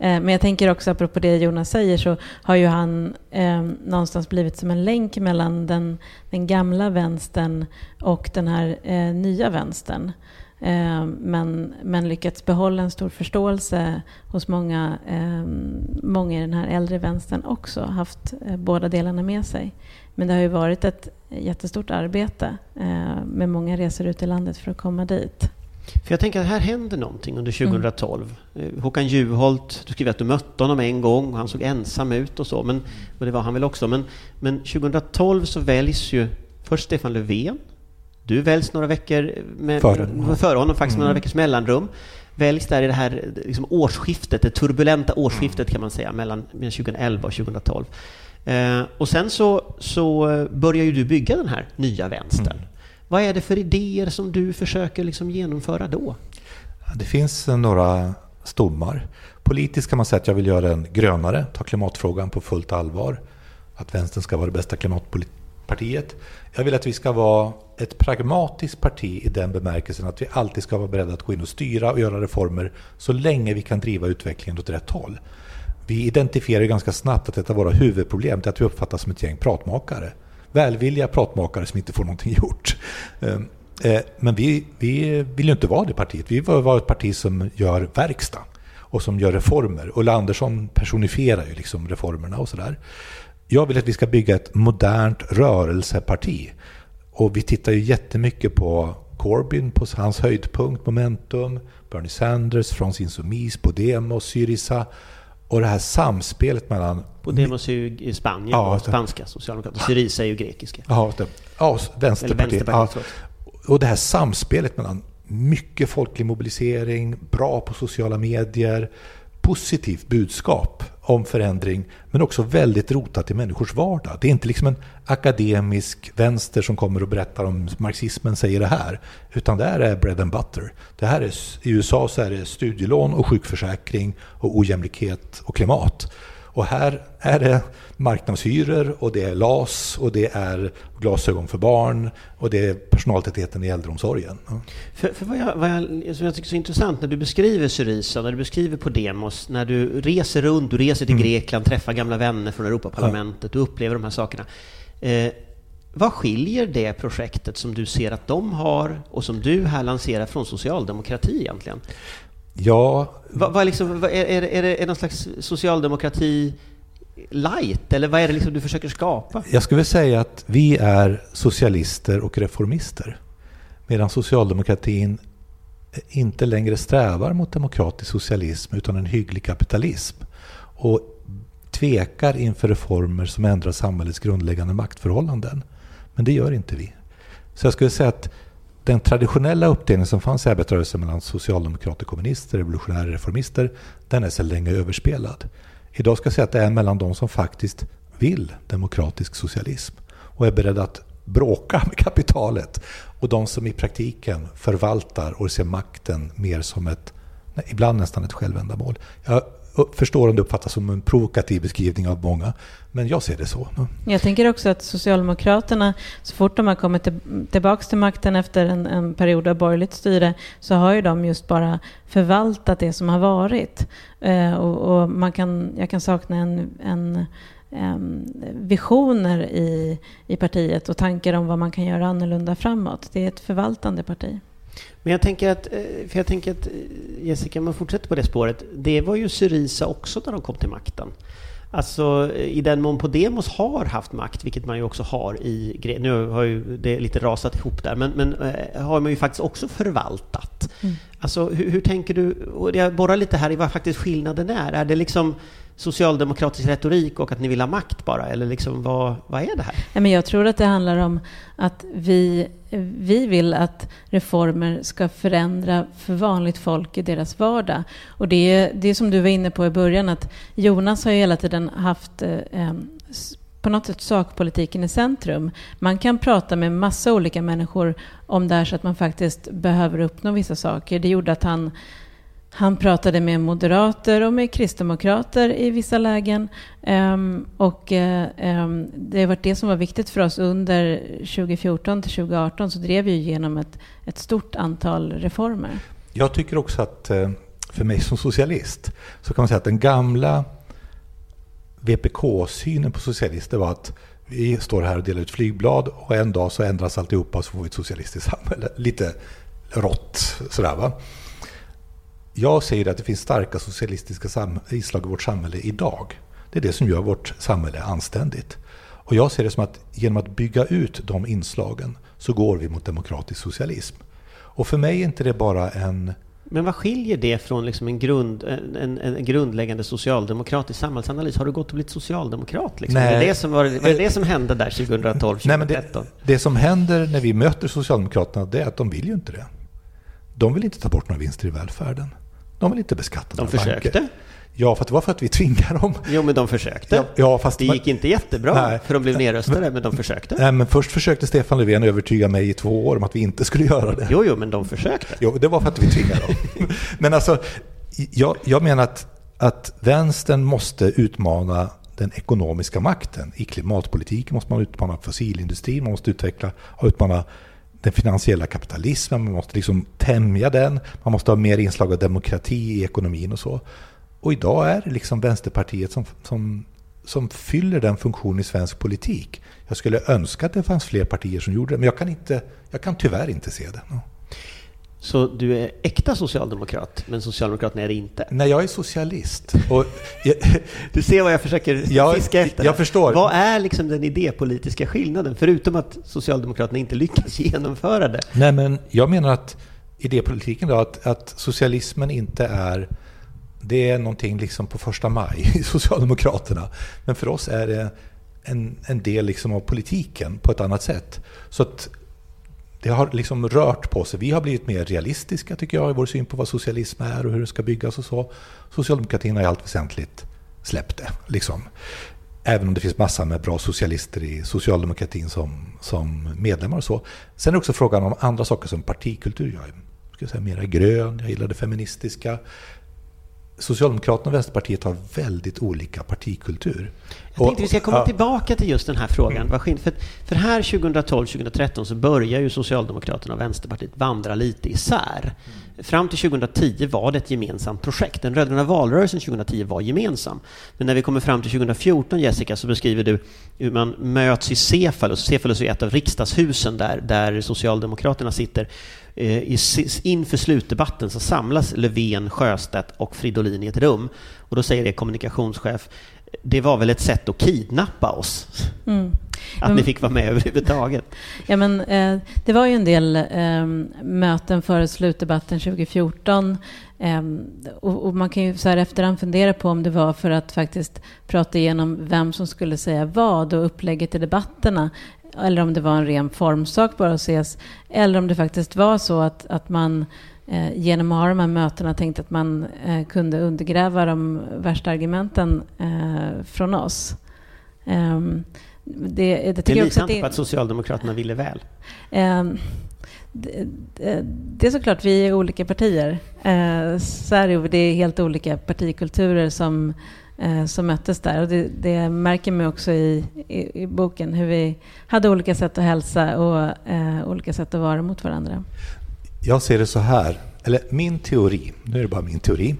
Eh, men jag tänker också, apropå det Jonas säger, så har ju han eh, någonstans blivit som en länk mellan den, den gamla vänstern och den här eh, nya vänstern. Eh, men, men lyckats behålla en stor förståelse hos många, eh, många i den här äldre vänstern också, haft eh, båda delarna med sig. Men det har ju varit ett jättestort arbete eh, med många resor ut i landet för att komma dit. För jag tänker att här händer någonting under 2012. Mm. Håkan Juholt, du skriver att du mötte honom en gång och han såg ensam ut och så, men, och det var han väl också. Men, men 2012 så väljs ju först Stefan Löfven, du väljs några veckor med, före, före honom, faktiskt med några mm. veckors mellanrum. Väljs där i det här liksom årsskiftet, det turbulenta årsskiftet kan man säga, mellan 2011 och 2012. Eh, och sen så, så börjar ju du bygga den här nya vänstern. Mm. Vad är det för idéer som du försöker liksom genomföra då? Det finns eh, några stommar. Politiskt kan man säga att jag vill göra den grönare, ta klimatfrågan på fullt allvar. Att vänstern ska vara det bästa klimatpartiet. Jag vill att vi ska vara ett pragmatiskt parti i den bemärkelsen att vi alltid ska vara beredda att gå in och styra och göra reformer så länge vi kan driva utvecklingen åt rätt håll. Vi identifierar ganska snabbt att ett av våra huvudproblem är att vi uppfattas som ett gäng pratmakare välvilliga pratmakare som inte får någonting gjort. Ehm, eh, men vi, vi vill ju inte vara det partiet. Vi vill vara ett parti som gör verkstad och som gör reformer. Ulla Andersson personifierar ju liksom reformerna och sådär. Jag vill att vi ska bygga ett modernt rörelseparti. Och vi tittar ju jättemycket på Corbyn på hans höjdpunkt, Momentum, Bernie Sanders, Frans Insoumise, Podemos, Syriza och det här samspelet mellan... Podemos är ju i Spanien, ja, spanska socialdemokrater. Syriza är ju grekiska. Ja, det, ja Vänsterpartiet. Ja. Och det här samspelet mellan mycket folklig mobilisering, bra på sociala medier, positivt budskap om förändring, men också väldigt rotat i människors vardag. Det är inte liksom en akademisk vänster som kommer och berättar om marxismen säger det här, utan det här är bread and butter. Det här är, I USA så är det studielån och sjukförsäkring och ojämlikhet och klimat. Och här är det marknadshyror och det är LAS och det är glasögon för barn och det är personaltätheten i äldreomsorgen. För, för vad, jag, vad jag, som jag tycker är så intressant när du beskriver Syriza, när du beskriver Podemos, när du reser runt, du reser till mm. Grekland, träffar gamla vänner från Europaparlamentet, ja. du upplever de här sakerna. Eh, vad skiljer det projektet som du ser att de har och som du här lanserar från socialdemokrati egentligen? Ja... Vad, vad liksom, vad, är, är, är, det, är någon slags socialdemokrati light, eller vad är det liksom du försöker skapa? Jag skulle säga att vi är socialister och reformister. Medan socialdemokratin inte längre strävar mot demokratisk socialism utan en hygglig kapitalism. Och tvekar inför reformer som ändrar samhällets grundläggande maktförhållanden. Men det gör inte vi. Så jag skulle säga att den traditionella uppdelningen som fanns i arbetarrörelsen mellan socialdemokrater, kommunister, revolutionära reformister, den är sedan länge överspelad. Idag ska jag säga att det är mellan de som faktiskt vill demokratisk socialism och är beredda att bråka med kapitalet och de som i praktiken förvaltar och ser makten mer som ett, ibland nästan ett självändamål. Jag förstår om det uppfattas som en provokativ beskrivning av många, men jag ser det så. Jag tänker också att Socialdemokraterna, så fort de har kommit tillbaka till makten efter en, en, period av borgerligt styre, så har ju de just bara förvaltat det som har varit. Eh, och, och, man kan, jag kan sakna en, en visioner i, i partiet och tankar om vad man kan göra annorlunda framåt. Det är ett förvaltande parti. Men jag tänker att, eh, för jag tänker att eh, Jessica, man fortsätter på det spåret. Det var ju Syriza också när de kom till makten. Alltså i den mån Podemos har haft makt, vilket man ju också har i Nu har ju det lite rasat ihop där, men, men äh, har man ju faktiskt också förvaltat. Mm. Alltså hur, hur, tänker du? Och jag borrar lite här i vad faktiskt skillnaden är. Är det liksom socialdemokratisk retorik och att ni vill ha makt bara? Eller liksom, vad, vad är det här? jag tror att det handlar om att vi, vi vill att reformer ska förändra för vanligt folk i deras vardag. Och det är, det är som du var inne på i början, att Jonas har ju hela tiden haft eh, på något sätt sakpolitiken i centrum. Man kan prata med massa olika människor om det här så att man faktiskt behöver uppnå vissa saker. Det gjorde att han han pratade med moderater och med kristdemokrater i vissa lägen. Ehm, och eh, ehm, det har varit det som var viktigt för oss under 2014 till 2018 så drev vi igenom ett, ett stort antal reformer. Jag tycker också att eh, för mig som socialist så kan man säga att den gamla VPK-synen på socialister var att vi står här och delar ut flygblad och en dag så ändras alltihopa och så får vi ett socialistiskt samhälle. Lite rått sådär va. Jag säger att det finns starka socialistiska inslag i vårt samhälle idag. Det är det som gör vårt samhälle anständigt. Och jag ser det som att genom att bygga ut de inslagen så går vi mot demokratisk socialism. Och för mig är inte det bara en... Men vad skiljer det från liksom en, grund, en, en grundläggande socialdemokratisk samhällsanalys? Har du gått och blivit socialdemokrat? Liksom? Nej. Är det, det som var, var det, det som hände där 2012, 2013? det, det som händer när vi möter Socialdemokraterna det är att de vill ju inte det. De vill inte ta bort några vinster i välfärden. De vill inte beskatta De försökte. Banker. Ja, för det var för att vi tvingade dem. Jo, men de försökte. Ja, ja, fast det gick inte jättebra, nej, för de blev nedröstade, men, men de försökte. Nej, men först försökte Stefan Löfven övertyga mig i två år om att vi inte skulle göra det. Jo, jo, men de försökte. Jo, det var för att vi tvingade dem. men alltså, jag, jag menar att, att vänstern måste utmana den ekonomiska makten. I klimatpolitiken måste man utmana fossilindustrin, man måste utveckla och utmana den finansiella kapitalismen, man måste liksom tämja den, man måste ha mer inslag av demokrati i ekonomin och så. Och idag är det liksom Vänsterpartiet som, som, som fyller den funktionen i svensk politik. Jag skulle önska att det fanns fler partier som gjorde det, men jag kan, inte, jag kan tyvärr inte se det. Så du är äkta socialdemokrat, men Socialdemokraterna är det inte? Nej, jag är socialist. Jag, du ser vad jag försöker jag, fiska efter. Jag förstår. Vad är liksom den idépolitiska skillnaden, förutom att Socialdemokraterna inte lyckas genomföra det? Nej, men jag menar att idépolitiken då, att, att socialismen inte är det är någonting liksom på första maj i Socialdemokraterna. Men för oss är det en, en del liksom av politiken på ett annat sätt. Så att det har liksom rört på sig. Vi har blivit mer realistiska tycker jag i vår syn på vad socialism är och hur det ska byggas och så. Socialdemokratin har i allt väsentligt släppt det. Liksom. Även om det finns massor med bra socialister i socialdemokratin som, som medlemmar och så. Sen är det också frågan om andra saker som partikultur. Jag är ska säga, mera grön, jag gillar det feministiska. Socialdemokraterna och Vänsterpartiet har väldigt olika partikultur. Jag tänkte vi ska komma tillbaka till just den här frågan. Mm. För, för här 2012-2013 så börjar ju Socialdemokraterna och Vänsterpartiet vandra lite isär. Fram till 2010 var det ett gemensamt projekt. Den rödgröna valrörelsen 2010 var gemensam. Men när vi kommer fram till 2014, Jessica, så beskriver du hur man möts i Cefalus. Cefalus är ett av riksdagshusen där, där Socialdemokraterna sitter. Eh, inför slutdebatten så samlas Löfven, Sjöstedt och Fridolin i ett rum. Och då säger det kommunikationschef, det var väl ett sätt att kidnappa oss? Mm. Att mm. ni fick vara med överhuvudtaget. Ja, men, eh, det var ju en del eh, möten före slutdebatten 2014. Eh, och, och, man kan ju så här efterhand fundera på om det var för att faktiskt prata igenom vem som skulle säga vad och upplägget i debatterna eller om det var en ren formsak bara att ses, eller om det faktiskt var så att, att man eh, genom att ha de här mötena tänkte att man eh, kunde undergräva de värsta argumenten eh, från oss. Ehm, det, det, det litar inte på att Socialdemokraterna ville väl? Det, det, är såklart, vi är olika partier. Eh, så är det, det är helt olika partikulturer som eh, som möttes där. Och det, det märker man också i, i, i, boken, hur vi hade olika sätt att hälsa och eh, olika sätt att vara mot varandra. Jag ser det så här, eller min teori, nu är det bara min teori,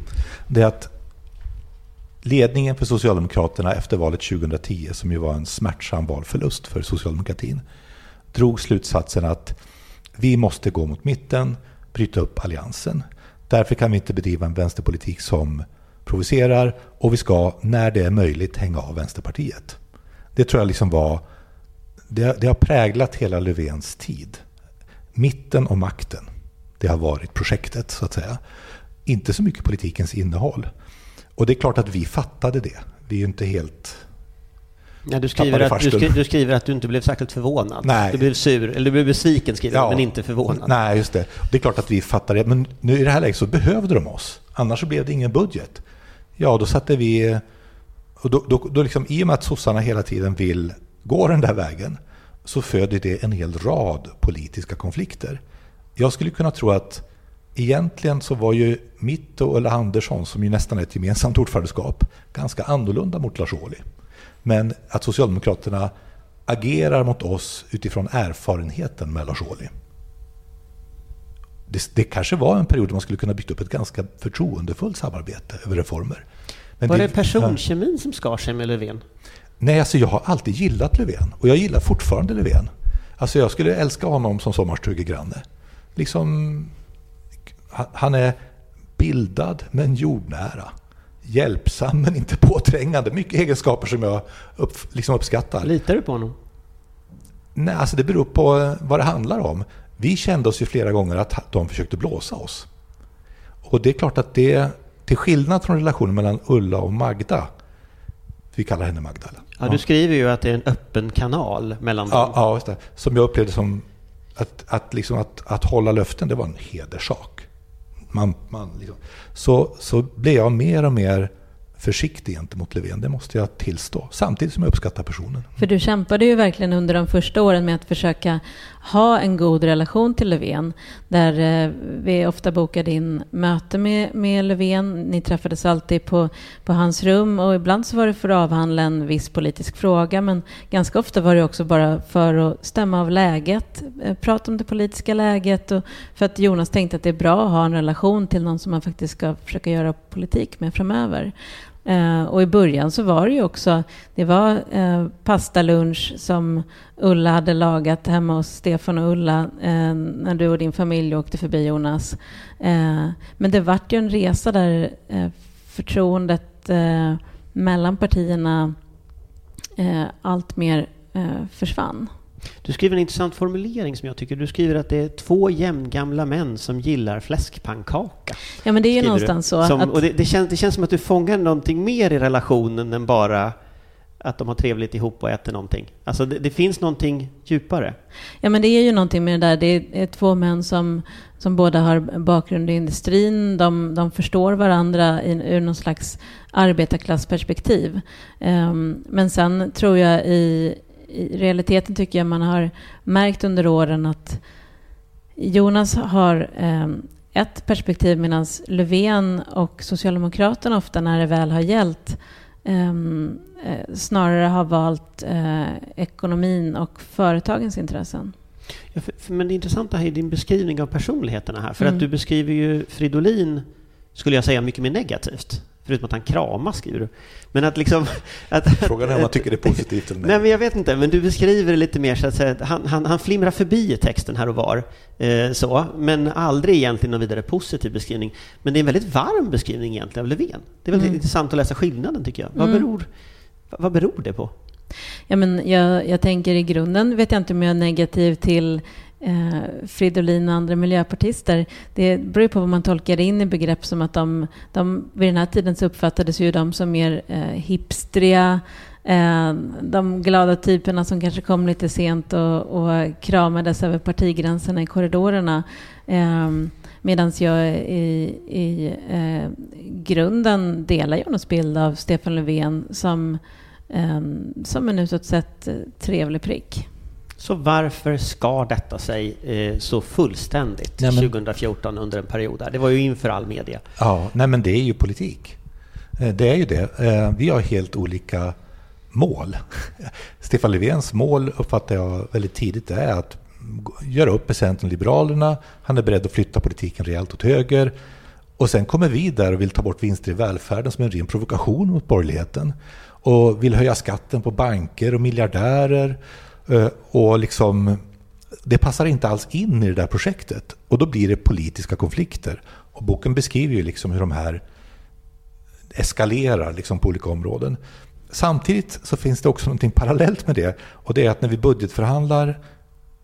det är att ledningen för Socialdemokraterna efter valet 2010, som ju var en smärtsam valförlust för socialdemokratin, drog slutsatsen att vi måste gå mot mitten, bryta upp alliansen. Därför kan vi inte bedriva en vänsterpolitik som provocerar och vi ska, när det är möjligt, hänga av Vänsterpartiet. Det tror jag liksom var... Det, det har präglat hela Löfvens tid. Mitten och makten, det har varit projektet, så att säga. Inte så mycket politikens innehåll. Och det är klart att vi fattade det. Vi är ju inte helt... Ja, du, skriver att, du, skriver, du, skriver att du inte blev särskilt förvånad. Nej. Du blev sur, eller du blev besviken skriver ja. men inte förvånad. Nej, just det. Det är klart att vi fattade det. Men nu i det här läget så behövde de oss. Annars så blev det ingen budget. Ja, då satte vi Och då, då, då liksom, I och med att sossarna hela tiden vill gå den där vägen så föder det en hel rad politiska konflikter. Jag skulle kunna tro att egentligen så var ju mitt och Ulla Andersson, som ju nästan är ett gemensamt ordförandeskap, ganska annorlunda mot Lars Ohly. Men att Socialdemokraterna agerar mot oss utifrån erfarenheten med Lars Ohly. Det, det kanske var en period då man skulle kunna bygga upp ett ganska förtroendefullt samarbete över reformer. Men var det, det personkemin som skar sig med Löfven? Nej, alltså jag har alltid gillat Löfven och jag gillar fortfarande Löfven. Alltså jag skulle älska honom som sommarstugegranne. Liksom, han är bildad men jordnära. Hjälpsam men inte påträngande. Mycket egenskaper som jag upp, liksom uppskattar. Litar du på honom? Nej, alltså det beror på vad det handlar om. Vi kände oss ju flera gånger att de försökte blåsa oss. Och det är klart att det, till skillnad från relationen mellan Ulla och Magda, vi kallar henne Magda. Ja, du skriver ju att det är en öppen kanal mellan dem. Ja, ja just det. Som jag upplevde som att, att, liksom att, att hålla löften, det var en hederssak. Man, man liksom. så, så blev jag mer och mer försiktig gentemot Löfven, det måste jag tillstå. Samtidigt som jag uppskattar personen. För du kämpade ju verkligen under de första åren med att försöka ha en god relation till Löfven. Där eh, vi ofta bokade in möte med, med Löfven. Ni träffades alltid på, på hans rum och ibland så var det för att avhandla en viss politisk fråga. Men ganska ofta var det också bara för att stämma av läget, eh, prata om det politiska läget och för att Jonas tänkte att det är bra att ha en relation till någon som man faktiskt ska försöka göra politik med framöver. Eh, och i början så var det ju också, det var eh, pastalunch som Ulla hade lagat hemma hos Stefan och Ulla eh, när du och din familj åkte förbi Jonas. Eh, men det vart ju en resa där eh, förtroendet eh, mellan partierna allt mer försvann. Du skriver en intressant formulering som jag tycker. Du skriver att det är två jämngamla män som gillar fläskpannkaka. Ja, men det är ju någonstans du. så. Som, att... och det, det, känns, det känns som att du fångar någonting mer i relationen än bara att de har trevligt ihop och äter någonting. Alltså det, det, finns någonting djupare. Ja, men det är ju någonting med det där. Det är två män som, som båda har bakgrund i industrin. De, de förstår varandra i, ur någon slags arbetarklassperspektiv. Um, men sen tror jag i, i realiteten tycker jag man har märkt under åren att Jonas har eh, ett perspektiv medan Löfven och Socialdemokraterna ofta när det väl har gällt ehm, eh, snarare har valt eh, ekonomin och företagens intressen. Ja, för, för, men det intressanta här är din beskrivning av personligheterna här. För mm. att du beskriver ju Fridolin, skulle jag säga, mycket mer negativt. Förutom att han kramas, skriver du. Men att liksom... Att, Frågan är om man tycker det är positivt eller nej. Nej, men jag vet inte. Men du beskriver det lite mer så att säga, han, han, han flimrar förbi texten här och var. Eh, så, men aldrig egentligen någon vidare positiv beskrivning. Men det är en väldigt varm beskrivning egentligen av Löfven. Det är väldigt mm. intressant att läsa skillnaden, tycker jag. Vad, mm. beror, vad beror det på? Ja, men jag, jag tänker i grunden vet jag inte om jag är negativ till eh, Fridolin och andra miljöpartister. Det beror på vad man tolkar in i begrepp som att de, de vid den här tiden så uppfattades ju de som mer eh, hipstriga, eh, de glada typerna som kanske kom lite sent och, och kramades över partigränserna i korridorerna. Eh, Medan jag i, i eh, grunden delar Jonas bild av Stefan Löfven som, eh, som en utåt sett eh, trevlig prick. Så varför skar detta sig eh, så fullständigt nej, men, 2014 under en period där? Det var ju inför all media. Ja, nej men det är ju politik. Eh, det är ju det. Eh, vi har helt olika mål. Stefan Löfvens mål uppfattar jag väldigt tidigt är att göra upp med Centern och Liberalerna. Han är beredd att flytta politiken rejält åt höger. Och sen kommer vi där och vill ta bort vinster i välfärden som en ren provokation mot borgerligheten. Och vill höja skatten på banker och miljardärer Eh, och liksom, det passar inte alls in i det där projektet. Och då blir det politiska konflikter. Och boken beskriver ju liksom hur de här eskalerar liksom på olika områden. Samtidigt så finns det också någonting parallellt med det. Och det är att när vi budgetförhandlar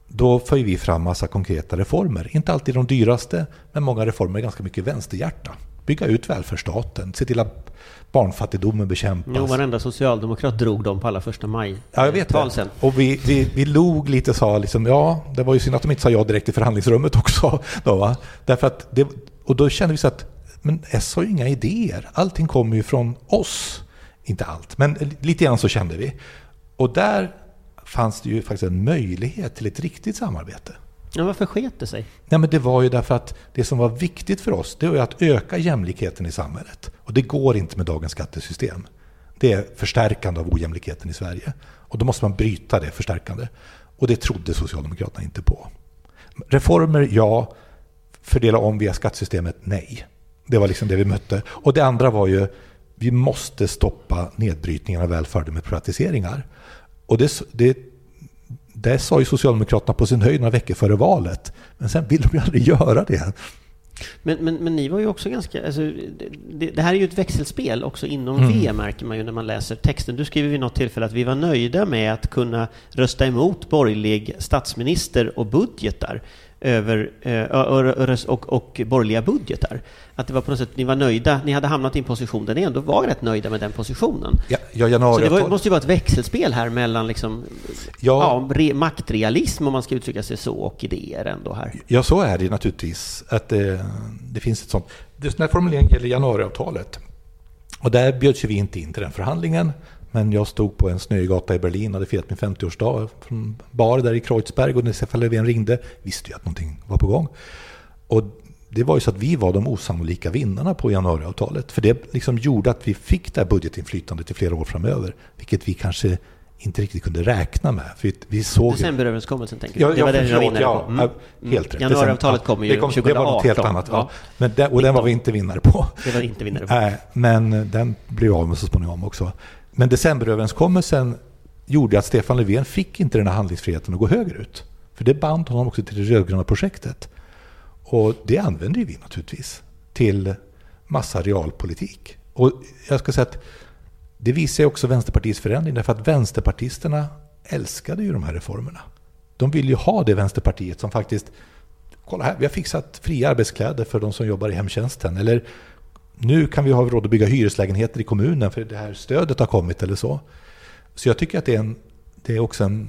då för vi fram massa konkreta reformer. Inte alltid de dyraste, men många reformer är ganska mycket vänsterhjärta. Bygga ut välfärdsstaten, se till att barnfattigdomen bekämpas. Jo, varenda socialdemokrat drog dem på alla första maj. Ja, jag vet det. Sen. Och vi, vi, vi log lite och sa liksom, ja, det var ju synd att de inte sa ja direkt i förhandlingsrummet också. Då, va? Därför att det, och då kände vi så att, men S har ju inga idéer. Allting kommer ju från oss. inte allt, men lite grann så kände vi. Och där fanns det ju faktiskt en möjlighet till ett riktigt samarbete. Ja, varför sket det sig? Nej, men det var ju därför att det som var viktigt för oss, det var att öka jämlikheten i samhället. Och det går inte med dagens skattesystem. Det är förstärkande av ojämlikheten i Sverige. Och då måste man bryta det förstärkande. Och det trodde Socialdemokraterna inte på. Reformer, ja. Fördela om via skattesystemet, nej. Det var liksom det vi mötte. Och det andra var ju, vi måste stoppa nedbrytningen av välfärden med privatiseringar. Och det, det, det sa ju Socialdemokraterna på sin höjd några veckor före valet. Men sen vill de ju aldrig göra det. Men, men, men ni var ju också ganska... Alltså, det, det, här är ju ett växelspel också inom mm. V, märker man ju när man läser texten. Du skriver vid något tillfälle att vi var nöjda med att kunna rösta emot borgerlig statsminister och budgetar över, eh, och, och borgerliga budgetar. Att det var på något sätt, ni var nöjda, ni hade hamnat i en position där ni ändå var rätt nöjda med den positionen. Ja, ja, januari, så det var, måste ju vara ett växelspel här mellan liksom, ja, ja re, maktrealism, om man ska uttrycka sig så, och idéer ändå här. Ja, så är det naturligtvis. Att det, det finns ett sånt. Den här formuleringen gäller januariavtalet. Och där bjöds vi inte in till den förhandlingen. Men jag stod på en snögata i Berlin, hade firat min 50-årsdag från bar där i Kreuzberg och när Stefan Löfven ringde visste jag att någonting var på gång. Och det var ju så att vi var de osannolika vinnarna på januariavtalet. För det liksom gjorde att vi fick det här budgetinflytandet i flera år framöver. Vilket vi kanske inte riktigt kunde räkna med. För vi såg Decemberöverenskommelsen tänker du? Ja, det var den jag var ja, mm. Helt rätt. Januariavtalet kom ju det kom, 2018. Det var något helt annat. Ja. Men det, och den var vi inte vinnare på. Det var inte vinnare på. Nej, men den blev av med så småningom också. Men decemberöverenskommelsen gjorde att Stefan Löfven fick inte den här handlingsfriheten att gå högerut. För det band honom också till det rödgröna projektet. Och det använder vi naturligtvis till massa realpolitik. Och jag ska säga att det visar också Vänsterpartiets förändring därför att vänsterpartisterna älskade ju de här reformerna. De vill ju ha det Vänsterpartiet som faktiskt Kolla här, vi har fixat fria arbetskläder för de som jobbar i hemtjänsten. Eller nu kan vi ha råd att bygga hyreslägenheter i kommunen för det här stödet har kommit eller så. Så jag tycker att det är, en, det är också en,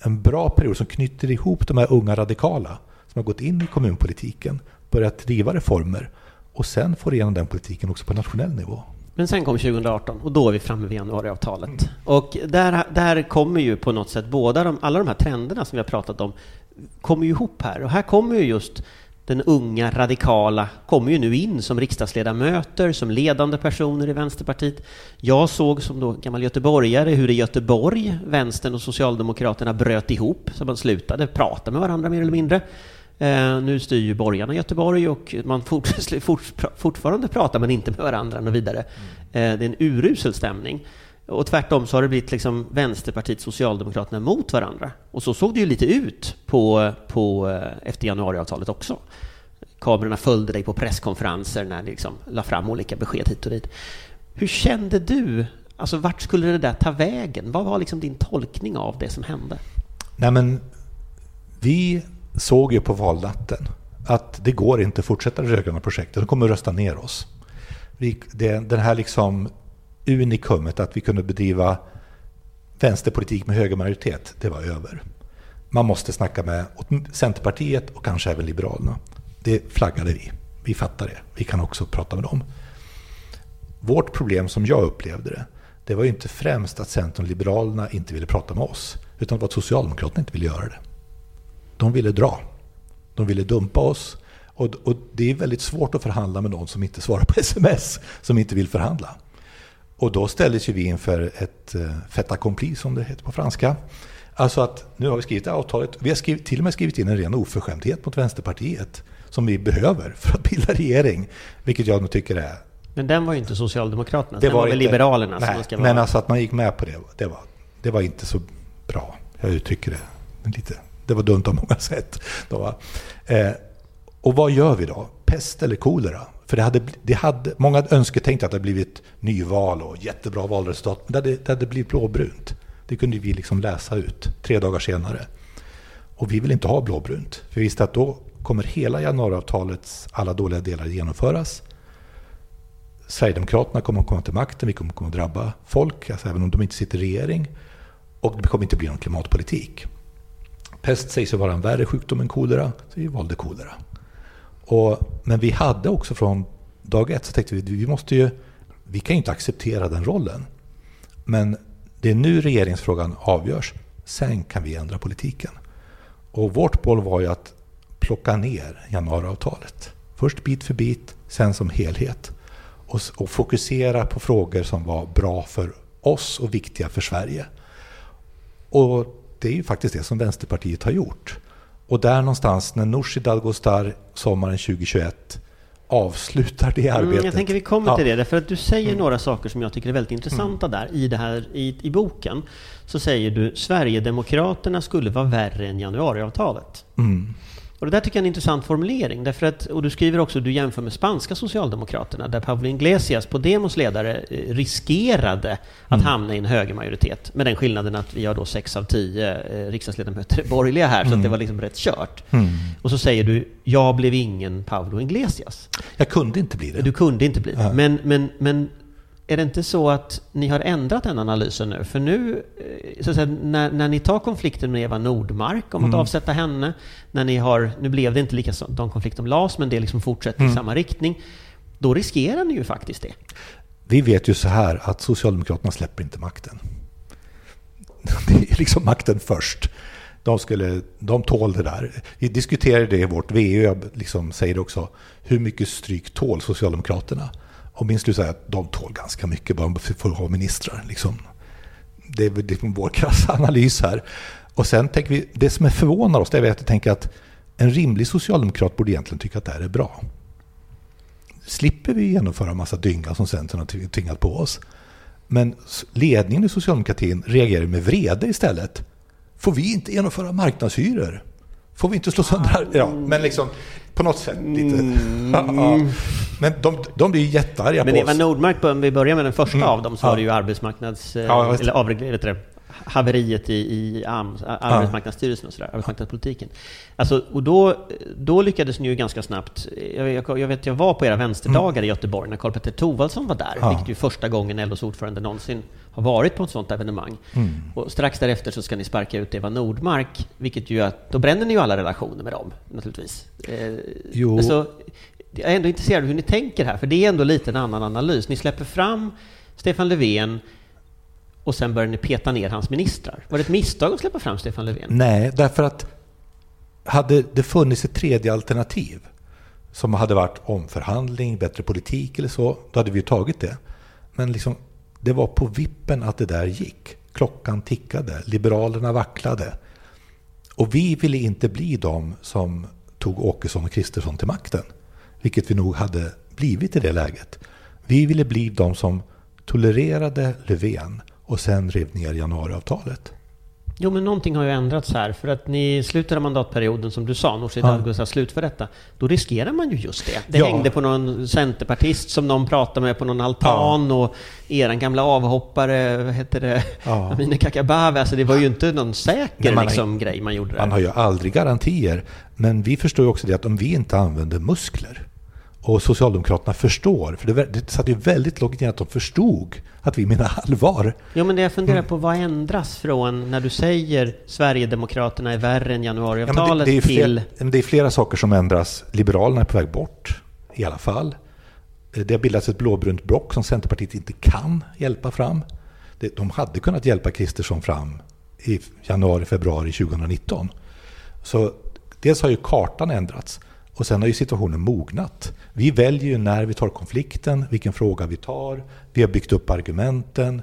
en bra period som knyter ihop de här unga radikala som har gått in i kommunpolitiken, börjat driva reformer och sen får igenom den politiken också på nationell nivå. Men sen kom 2018 och då är vi framme vid januariavtalet. Mm. Och där, där kommer ju på något sätt båda de, alla de här trenderna som vi har pratat om kommer ju ihop här. Och här kommer ju just den unga radikala kommer ju nu in som riksdagsledamöter, som ledande personer i Vänsterpartiet. Jag såg som då gammal göteborgare hur i Göteborg vänstern och Socialdemokraterna bröt ihop, så man slutade prata med varandra mer eller mindre. Eh, nu styr ju borgarna Göteborg och man fort, fort, fortfarande pratar men inte med varandra och vidare. Mm. Eh, det är en urusel stämning. Och tvärtom så har det blivit liksom Vänsterpartiet Socialdemokraterna mot varandra. Och så såg det ju lite ut på, på, eh, efter januariavtalet också. Kamerorna följde dig på presskonferenser när ni liksom la fram olika besked hit och dit. Hur kände du? Alltså vart skulle det där ta vägen? Vad var liksom din tolkning av det som hände? Nej men, vi såg ju på valnatten att det går inte att fortsätta det rödgröna projektet. De kommer att rösta ner oss. Vi, det, den här liksom unikumet att vi kunde bedriva vänsterpolitik med högermajoritet, det var över. Man måste snacka med Centerpartiet och kanske även Liberalerna. Det flaggade vi. Vi fattar det. Vi kan också prata med dem. Vårt problem som jag upplevde det, det var ju inte främst att Centern och Liberalerna inte ville prata med oss, utan det var att Socialdemokraterna inte ville göra det. De ville dra. De ville dumpa oss. Och, och det är väldigt svårt att förhandla med någon som inte svarar på sms, som inte vill förhandla. Och då ställdes ju vi inför ett eh, fait accompli som det heter på franska. Alltså att nu har vi skrivit avtalet, vi har skrivit, till och med skrivit in en ren oförskämdhet mot Vänsterpartiet som vi behöver för att bilda regering, vilket jag nog tycker är... Men den var ju inte Socialdemokraterna, det den var, var väl inte, Liberalerna? Nej, men alltså att man gick med på det, det var, det var inte så bra. Jag uttrycker det lite. Det var dumt av många sätt. Då, eh, och vad gör vi då? Pest eller kolera? För det hade, det hade, många önsketänkte att det hade blivit nyval och jättebra valresultat. Men det hade, det hade blivit blåbrunt. Det kunde vi liksom läsa ut tre dagar senare. Och vi vill inte ha blåbrunt. För vi visste att då kommer hela januariavtalets alla dåliga delar genomföras. Sverigedemokraterna kommer att komma till makten, vi kommer att drabba folk, alltså även om de inte sitter i regering. Och det kommer inte bli någon klimatpolitik. Pest sägs ju vara en värre sjukdom än kolera, så vi valde kolera. Och, men vi hade också från dag ett så tänkte vi vi måste ju, vi kan ju inte acceptera den rollen. Men det är nu regeringsfrågan avgörs. Sen kan vi ändra politiken. Och vårt mål var ju att plocka ner januariavtalet. Först bit för bit, sen som helhet. Och, och fokusera på frågor som var bra för oss och viktiga för Sverige. Och det är ju faktiskt det som Vänsterpartiet har gjort. Och där någonstans när Nooshi Dadgostar sommaren 2021 avslutar det arbetet. Mm, jag tänker vi kommer ja. till det, därför att du säger mm. några saker som jag tycker är väldigt intressanta mm. där i, det här, i, i boken. Så säger du Sverigedemokraterna skulle vara värre än januariavtalet. Mm. Och det där tycker jag är en intressant formulering. Därför att, och du skriver också, du jämför med spanska socialdemokraterna, där Pablo Iglesias, Podemos ledare, eh, riskerade att mm. hamna i en högermajoritet. Med den skillnaden att vi har då sex av tio eh, riksdagsledamöter borgerliga här, mm. så att det mm. var liksom rätt kört. Mm. Och så säger du, jag blev ingen Pablo Iglesias. Jag kunde inte bli det. Du kunde inte bli det. Men, men, men är det inte så att ni har ändrat den analysen nu? För nu, eh, så att säga, när, när ni tar konflikten med Eva Nordmark om att mm. avsätta henne, när ni har, nu blev det inte lika de konflikt om LAS, men det liksom fortsätter mm. i samma riktning, då riskerar ni ju faktiskt det. Vi vet ju så här att Socialdemokraterna släpper inte makten. Det är liksom makten först. De, skulle, de tål det där. Vi diskuterade det i vårt VU, jag liksom säger också, hur mycket stryk tål Socialdemokraterna? Och min slutsats är att de tål ganska mycket bara för att ha ministrar. Liksom. Det är liksom vår krassa analys här. Och sen tänker vi, det som är förvånar oss, det är att jag tänker att en rimlig socialdemokrat borde egentligen tycka att det här är bra. Slipper vi genomföra en massa dynga som Centern har tvingat på oss. Men ledningen i socialdemokratin reagerar med vrede istället. Får vi inte genomföra marknadshyror? Får vi inte slå sönder... Ja, men liksom på något sätt lite... Mm. ja. Men de, de blir jättearga Men på Eva oss. Nordmark, om vi börjar med den första mm. av dem, så ja. var det ju arbetsmarknads... Ja, eller avreglerat haveriet i, i AMS, arbetsmarknadsstyrelsen och sådär, arbetsmarknadspolitiken. Alltså, och då, då lyckades ni ju ganska snabbt, jag, jag, jag vet jag var på era vänsterdagar mm. i Göteborg när Karl-Petter Thorwaldsson var där, ja. vilket ju första gången LOs ordförande någonsin har varit på ett sådant evenemang. Mm. Och strax därefter så ska ni sparka ut Eva Nordmark, vilket ju att då bränner ni ju alla relationer med dem naturligtvis. Eh, jo. Alltså, jag är ändå intresserad av hur ni tänker här, för det är ändå lite en annan analys. Ni släpper fram Stefan Löfven och sen började ni peta ner hans ministrar. Var det ett misstag att släppa fram Stefan Löfven? Nej, därför att hade det funnits ett tredje alternativ som hade varit omförhandling, bättre politik eller så, då hade vi ju tagit det. Men liksom, det var på vippen att det där gick. Klockan tickade, Liberalerna vacklade. Och vi ville inte bli de som tog Åkesson och Kristersson till makten. Vilket vi nog hade blivit i det läget. Vi ville bli de som tolererade Löfven och sen rev ner januariavtalet. Jo, men någonting har ju ändrats här. För att ni slutar mandatperioden, som du sa, Nooshi Dadgostar ja. slutför detta. Då riskerar man ju just det. Det ja. hängde på någon centerpartist som någon pratade med på någon altan ja. och eran gamla avhoppare, vad heter det, ja. Amineh Kakabaveh. Alltså det var ju inte någon säker man, liksom, grej man gjorde där. Man har ju aldrig garantier. Men vi förstår ju också det att om vi inte använder muskler och Socialdemokraterna förstår, för det, det satt ju väldigt långt in att de förstod att vi menar allvar. Jo, men det jag funderar på, vad ändras från när du säger Sverigedemokraterna är värre än januariavtalet ja, det, det till... Flera, det är flera saker som ändras. Liberalerna är på väg bort, i alla fall. Det har bildats ett blåbrunt block som Centerpartiet inte kan hjälpa fram. De hade kunnat hjälpa Kristersson fram i januari, februari 2019. Så dels har ju kartan ändrats. Och sen har ju situationen mognat. Vi väljer ju när vi tar konflikten, vilken fråga vi tar. Vi har byggt upp argumenten.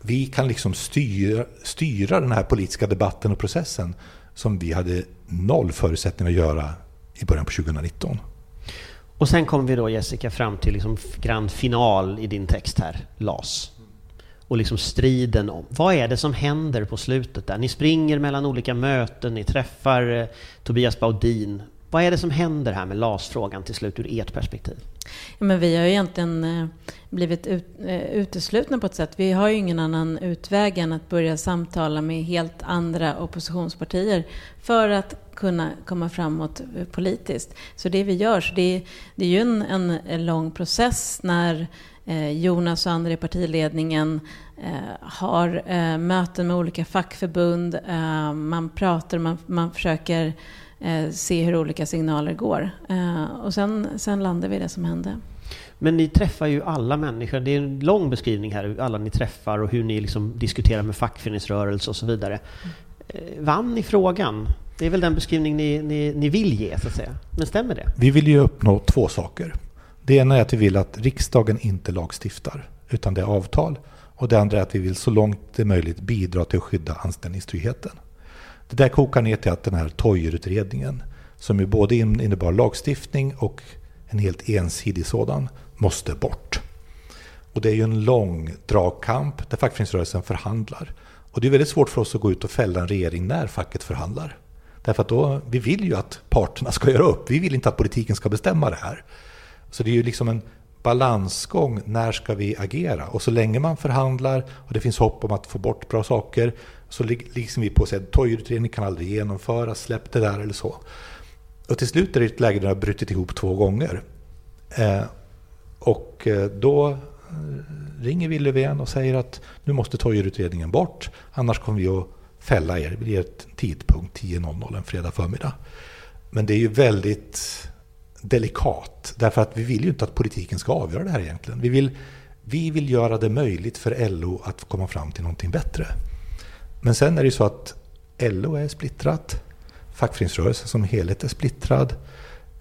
Vi kan liksom styra, styra den här politiska debatten och processen som vi hade noll förutsättningar att göra i början på 2019. Och sen kommer vi då Jessica fram till liksom grand final i din text här, LAS. Och liksom striden om, vad är det som händer på slutet där? Ni springer mellan olika möten, ni träffar eh, Tobias Baudin. Vad är det som händer här med LAS-frågan till slut ur ert perspektiv? Ja, men vi har ju egentligen eh, blivit ut, eh, uteslutna på ett sätt. Vi har ju ingen annan utväg än att börja samtala med helt andra oppositionspartier för att kunna komma framåt eh, politiskt. Så det vi gör, så det, det är ju en, en lång process när Jonas och andra i partiledningen har möten med olika fackförbund. man pratar, man, man försöker eh, se hur olika signaler går. Eh, och sen, sen landar vi i det som hände. Men ni träffar ju alla människor. Det är en lång beskrivning här, alla ni träffar och hur ni liksom diskuterar med fackföreningsrörelse och så vidare. Vann ni frågan? Det är väl den beskrivning ni, ni, ni vill ge, så att säga. Men stämmer det? Vi vill ju uppnå två saker. Det ena är att vi vill att riksdagen inte lagstiftar, utan det är avtal. Och det andra är att vi vill så långt det är möjligt bidra till att skydda anställningstryggheten. Det där kokar ner till att den här Toijerutredningen, som ju både innebar lagstiftning och en helt ensidig sådan, måste bort. Och det är ju en lång dragkamp där fackföreningsrörelsen förhandlar. Och det är väldigt svårt för oss att gå ut och fälla en regering när facket förhandlar. Därför att då, vi vill ju att parterna ska göra upp. Vi vill inte att politiken ska bestämma det här. Så det är ju liksom en balansgång. När ska vi agera? Och så länge man förhandlar och det finns hopp om att få bort bra saker så liksom vi på att säga att Toijerutredningen kan aldrig genomföras, släpp det där eller så. Och till slut är det ett läge där det har brutit ihop två gånger. Eh, och eh, då eh, ringer vi Löfven och säger att nu måste Toijerutredningen bort, annars kommer vi att fälla er vid ett tidpunkt 10.00 en fredag förmiddag. Men det är ju väldigt delikat, därför att vi vill ju inte att politiken ska avgöra det här egentligen. Vi vill, vi vill göra det möjligt för LO att komma fram till någonting bättre. Men sen är det ju så att LO är splittrat, fackföreningsrörelsen som helhet är splittrad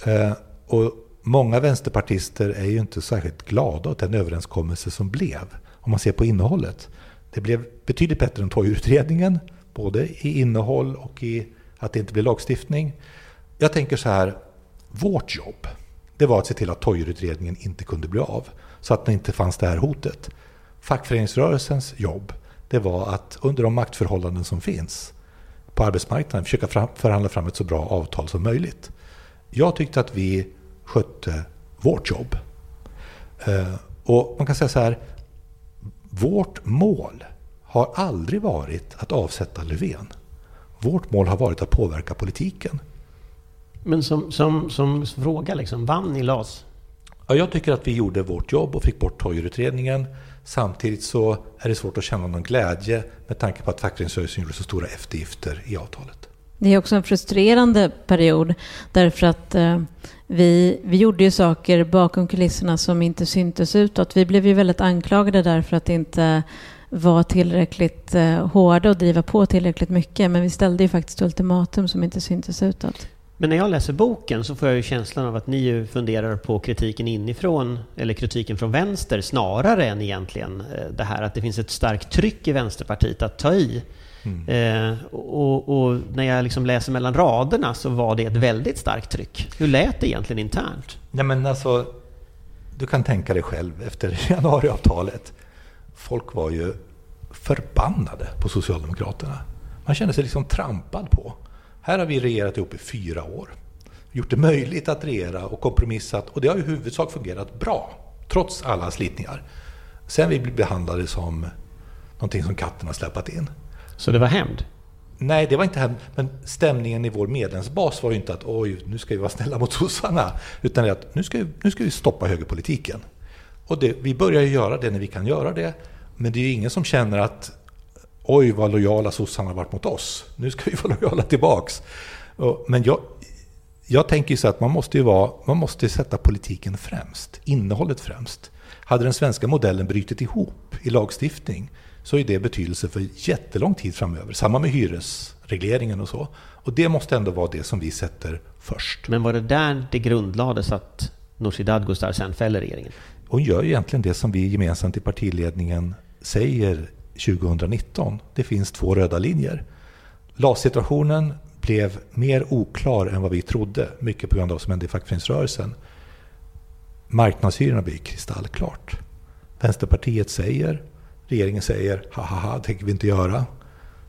eh, och många vänsterpartister är ju inte särskilt glada åt den överenskommelse som blev, om man ser på innehållet. Det blev betydligt bättre än Toijerutredningen, både i innehåll och i att det inte blir lagstiftning. Jag tänker så här, vårt jobb, det var att se till att Toijerutredningen inte kunde bli av, så att det inte fanns det här hotet. Fackföreningsrörelsens jobb, det var att under de maktförhållanden som finns på arbetsmarknaden försöka förhandla fram ett så bra avtal som möjligt. Jag tyckte att vi skötte vårt jobb. Eh, och man kan säga så här, vårt mål har aldrig varit att avsätta Löfven. Vårt mål har varit att påverka politiken. Men som, som, som fråga, liksom, vann ni LAS? Ja, jag tycker att vi gjorde vårt jobb och fick bort Toijerutredningen. Samtidigt så är det svårt att känna någon glädje med tanke på att fackföreningsrörelsen gjorde så stora eftergifter i avtalet. Det är också en frustrerande period därför att eh, vi, vi gjorde ju saker bakom kulisserna som inte syntes utåt. Vi blev ju väldigt anklagade därför att inte var tillräckligt eh, hårda och driva på tillräckligt mycket. Men vi ställde ju faktiskt ultimatum som inte syntes utåt. Men när jag läser boken så får jag ju känslan av att ni ju funderar på kritiken inifrån, eller kritiken från vänster, snarare än egentligen eh, det här att det finns ett starkt tryck i Vänsterpartiet att ta i. Mm. Eh, och, och, när jag liksom läser mellan raderna så var det ett väldigt starkt tryck. Hur lät det egentligen internt? Nej men alltså, du kan tänka dig själv efter januariavtalet. Folk var ju förbannade på Socialdemokraterna. Man kände sig liksom trampad på. Här har vi regerat ihop i fyra år. Gjort det möjligt att regera och kompromissat och det har i huvudsak fungerat bra. Trots alla slitningar. Sen vi blev behandlade som någonting som katten har släpat in. Så det var hämnd? Nej, det var inte hämnd. Men stämningen i vår medlemsbas var ju inte att oj, nu ska vi vara snälla mot sossarna. Utan att nu ska, vi, nu ska vi stoppa högerpolitiken. Och det, vi börjar ju göra det när vi kan göra det. Men det är ju ingen som känner att oj vad lojala sossarna har varit mot oss. Nu ska vi vara lojala tillbaks. Men jag, jag tänker så att man måste vara, man måste sätta politiken främst, innehållet främst. Hade den svenska modellen brutit ihop i lagstiftning så är det betydelse för jättelång tid framöver. Samma med hyresregleringen och så. Och det måste ändå vara det som vi sätter först. Men var det där det grundlades att Nooshi Dadgostar sen fäller regeringen? Hon gör egentligen det som vi gemensamt i partiledningen säger 2019. Det finns två röda linjer. LAS-situationen blev mer oklar än vad vi trodde, mycket på grund av vad som hände i fackföreningsrörelsen. Marknadshyrorna blir kristallklart. Vänsterpartiet säger, regeringen säger, ha ha ha, tänker vi inte göra.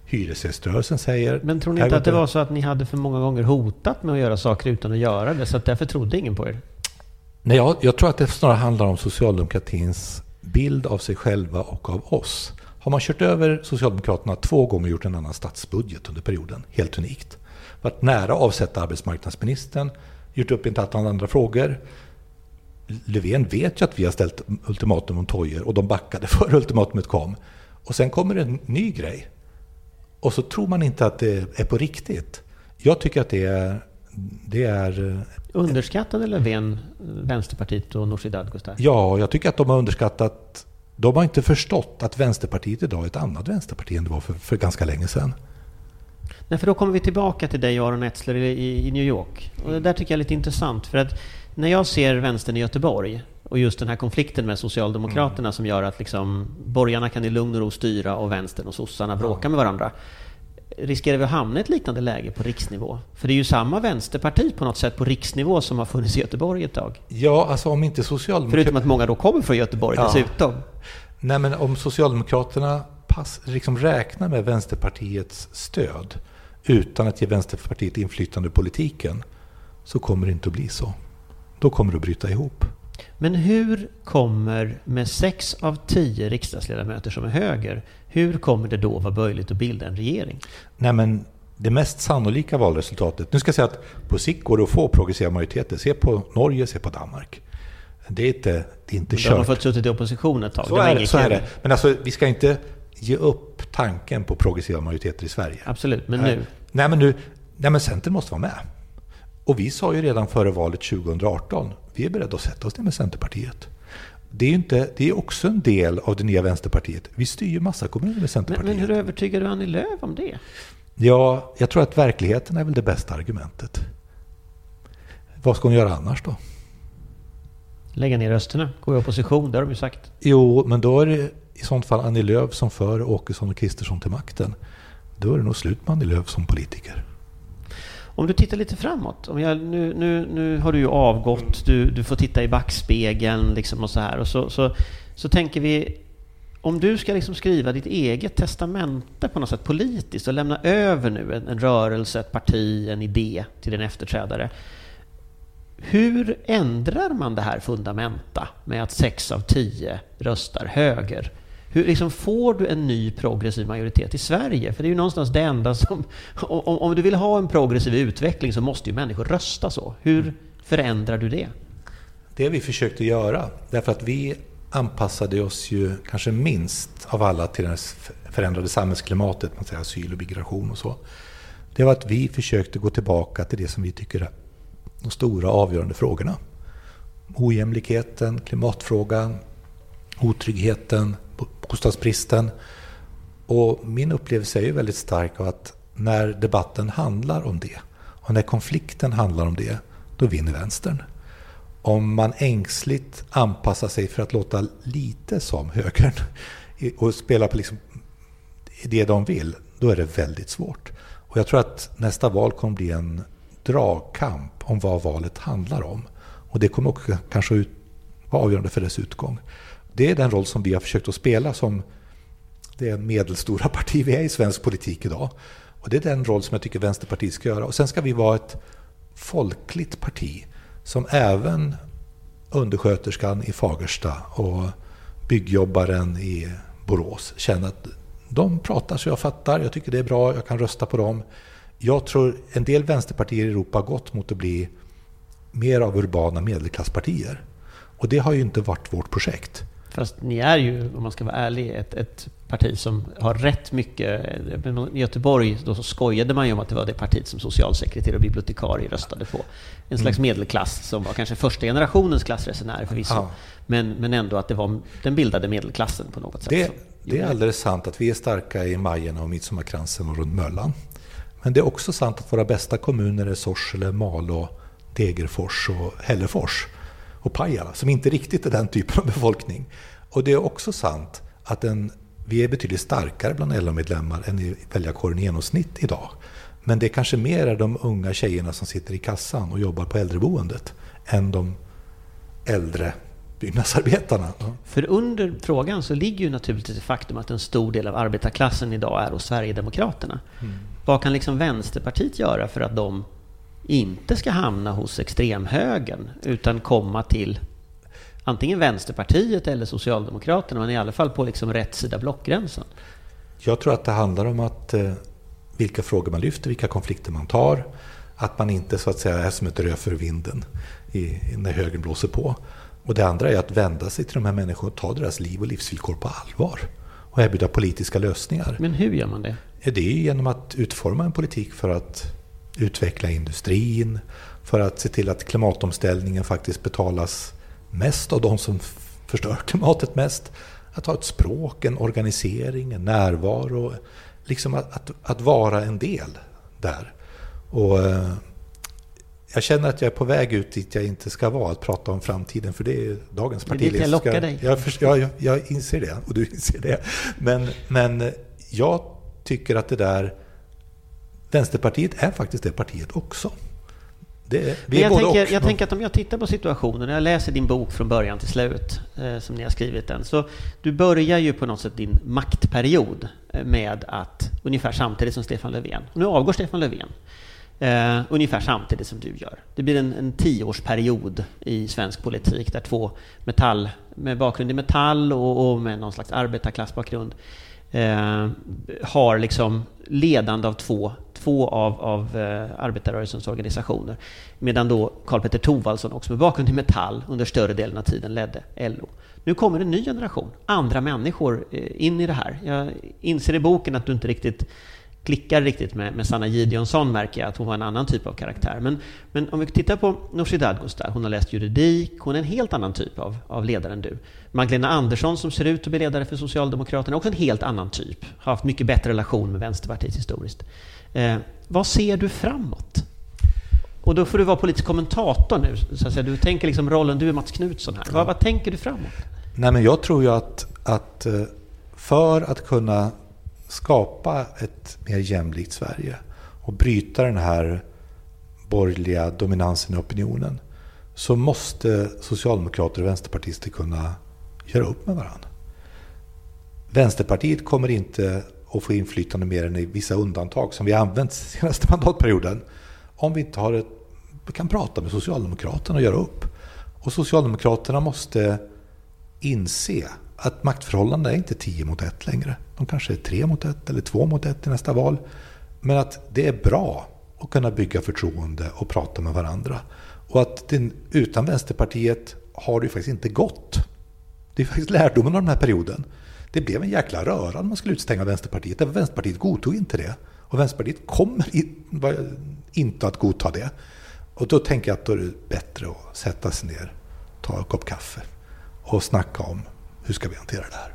Hyresgäströrelsen säger... Men tror ni inte att det var så att ni hade för många gånger hotat med att göra saker utan att göra det, så att därför trodde ingen på er? Nej, jag, jag tror att det snarare handlar om socialdemokratins bild av sig själva och av oss. Har man kört över Socialdemokraterna två gånger och gjort en annan statsbudget under perioden, helt unikt. Varit nära att avsätta arbetsmarknadsministern, gjort upp i ett antal andra frågor. Löfven vet ju att vi har ställt ultimatum om Toijer och de backade före ultimatumet kom. Och sen kommer en ny grej. Och så tror man inte att det är på riktigt. Jag tycker att det är, det är... eh, Underskattade Löfven Vänsterpartiet och Nooshi Dadgostar? Ja, jag tycker att de har underskattat... De har inte förstått att Vänsterpartiet idag är ett annat Vänsterparti än det var för, för ganska länge sedan. Nej, för då kommer vi tillbaka till dig Aron Etzler i, i New York. Och det där tycker jag är lite intressant för att när jag ser vänstern i Göteborg och just den här konflikten med Socialdemokraterna som gör att liksom borgarna kan i lugn och ro styra och vänstern och sossarna bråkar med varandra. Riskerar vi att hamna i ett liknande läge på riksnivå? För det är ju samma vänsterparti på något sätt på riksnivå som har funnits i Göteborg ett tag. Ja, alltså om inte Förutom Socialdemokraterna... att många då kommer från Göteborg Ja. dessutom. Nej, men om Socialdemokraterna pass, liksom räknar med Vänsterpartiets stöd utan att ge Vänsterpartiet inflytande i politiken så kommer det inte att bli så. Då kommer det att bryta ihop. Men hur kommer, med sex av tio riksdagsledamöter som är höger, hur kommer det då vara möjligt att bilda en regering? Nej, men det mest sannolika valresultatet... Nu ska jag säga att på sikt går det att få progressiva majoriteter. Se på Norge, se på Danmark. Det är inte, det är inte De har kört. fått suttit i opposition ett tag. Så var är, det, så är det. Men alltså, vi ska inte ge upp tanken på progressiva majoriteter i Sverige. Absolut, men nu. Nej, men nu... Nej, men Centern måste vara med. Och vi sa ju redan före valet 2018, vi är beredda att sätta oss ner med Centerpartiet. Det är inte, det är också en del av det nya Vänsterpartiet. Vi styr ju massa kommuner med Men, Centerpartiet. men hur övertygar du Annie Lööf om det? Ja, jag tror att verkligheten är väl det bästa argumentet. Vad ska hon göra annars då? Lägga ner rösterna, gå i opposition, det har de ju sagt. Jo, men då är det i sånt fall Annie Lööf som för Åkesson och Kristersson till makten. Då är det nog slut med Annie Lööf som politiker. Om du tittar lite framåt, om jag, nu, nu, nu har du ju avgått, du, du får titta i backspegeln liksom och så här. Och så, så, så tänker vi, om du ska liksom skriva ditt eget testamente på något sätt politiskt och lämna över nu en, en rörelse, ett parti, en idé till din efterträdare. Hur ändrar man det här fundamenta med att sex av tio röstar höger? Hur liksom får du en ny progressiv majoritet i Sverige? För det är ju någonstans det enda som... Om, om du vill ha en progressiv utveckling så måste ju människor rösta så. Hur förändrar du det? Det vi försökte göra, därför att vi anpassade oss ju kanske minst av alla till det förändrade samhällsklimatet, man säger asyl och migration och så. Det var att vi försökte gå tillbaka till det som vi tycker är de stora avgörande frågorna. Ojämlikheten, klimatfrågan, otryggheten, bostadsbristen. Och min upplevelse är ju väldigt stark av att när debatten handlar om det och när konflikten handlar om det, då vinner vänstern. Om man ängsligt anpassar sig för att låta lite som högern och spela på liksom det de vill, då är det väldigt svårt. Och jag tror att nästa val kommer bli en dragkamp om vad valet handlar om. Och det kommer också kanske vara avgörande för dess utgång. Det är den roll som vi har försökt att spela som det medelstora parti vi är i svensk politik idag. Och det är den roll som jag tycker Vänsterpartiet ska göra. Och sen ska vi vara ett folkligt parti som även undersköterskan i Fagersta och byggjobbaren i Borås känner att de pratar så jag fattar, jag tycker det är bra, jag kan rösta på dem. Jag tror en del vänsterpartier i Europa har gått mot att bli mer av urbana medelklasspartier. Och det har ju inte varit vårt projekt. Fast ni är ju, om man ska vara ärlig, ett, ett parti som har rätt mycket... I Göteborg då så skojade man ju om att det var det partiet som socialsekreterare och bibliotekarie röstade på. En slags medelklass som var kanske första generationens klassresenärer förvisso. Ja. Men, men ändå att det var den bildade medelklassen på något sätt. Det, det är alldeles sant att vi är starka i Majerna och Midsommarkransen och runt Möllan. Men det är också sant att våra bästa kommuner är Sorsele, Malå, Degerfors och Hällefors och Pajala, som inte riktigt är den typen av befolkning. Och det är också sant att en, vi är betydligt starkare bland LO-medlemmar än i väljarkåren i genomsnitt idag. Men det är kanske mer är de unga tjejerna som sitter i kassan och jobbar på äldreboendet än de äldre byggnadsarbetarna. För under frågan så ligger ju naturligtvis det faktum att en stor del av arbetarklassen idag är hos Sverigedemokraterna. Mm. Vad kan liksom Vänsterpartiet göra för att de inte ska hamna hos extremhögern utan komma till antingen Vänsterpartiet eller Socialdemokraterna, men i alla fall på liksom rätt sida blockgränsen? Jag tror att det handlar om att eh, vilka frågor man lyfter, vilka konflikter man tar. Att man inte så att säga är som ett rö för vinden i, när högern blåser på. Och det andra är att vända sig till de här människorna och ta deras liv och livsvillkor på allvar. Och erbjuda politiska lösningar. Men hur gör man det? Det är genom att utforma en politik för att utveckla industrin, för att se till att klimatomställningen faktiskt betalas mest av de som förstör klimatet mest. Att ha ett språk, en organisering, en närvaro. Liksom att, att, att vara en del där. Och eh, jag känner att jag är på väg ut dit jag inte ska vara, att prata om framtiden, för det är dagens partiledare. Det är dit jag lockar dig. Jag, jag, jag, jag inser det, och du inser det. Men, men jag tycker att det där... Vänsterpartiet är faktiskt det partiet också. Det, vi jag, tänker, jag tänker att om jag tittar på situationen, jag läser din bok från början till slut, eh, som ni har skrivit den, så du börjar ju på något sätt din maktperiod eh, med att, ungefär samtidigt som Stefan Löfven, och nu avgår Stefan Löfven, eh, ungefär samtidigt som du gör. Det blir en, en tioårsperiod i svensk politik där två metall, med bakgrund i metall och, och med någon slags arbetarklassbakgrund eh, har liksom ledande av två, två av, av eh, arbetarrörelsens organisationer. Medan då Karl-Petter Thorwaldsson, också med bakgrund i Metall, under större delen av tiden ledde LO. Nu kommer en ny generation, andra människor eh, in i det här. Jag inser i boken att du inte riktigt klickar riktigt med, med Sanna Gideonsson märker jag att hon var en annan typ av karaktär. Men, men om vi tittar på Nooshi Dadgostar, hon har läst juridik, hon är en helt annan typ av, av ledare än du. Magdalena Andersson som ser ut att bli ledare för Socialdemokraterna, också en helt annan typ. Har haft mycket bättre relation med Vänsterpartiet historiskt. Eh, vad ser du framåt? Och då får du vara politisk kommentator nu, så att säga. Du tänker liksom rollen, du är Mats Knutsson här. Ja. Vad, vad tänker du framåt? Nej men jag tror ju att, att eh, för att kunna skapa ett mer jämlikt Sverige och bryta den här borgerliga dominansen i opinionen så måste socialdemokrater och vänsterpartister kunna göra upp med varandra. Vänsterpartiet kommer inte och få inflytande mer än i vissa undantag som vi har använt senaste mandatperioden om vi inte har ett, kan prata med Socialdemokraterna och göra upp. Och Socialdemokraterna måste inse att maktförhållandena är inte 10 mot 1 längre. De kanske är 3 mot 1 eller 2 mot 1 i nästa val. Men att det är bra att kunna bygga förtroende och prata med varandra. Och att den, utan Vänsterpartiet har det ju faktiskt inte gått. Det är faktiskt lärdomen av den här perioden. Det blev en jäkla röra när man skulle utstänga Vänsterpartiet. Därför Vänsterpartiet godtog inte det. Och Vänsterpartiet kommer inte att godta det. Och då tänker jag att då är det bättre att sätta sig ner, ta en kopp kaffe och snacka om hur ska vi hantera det här.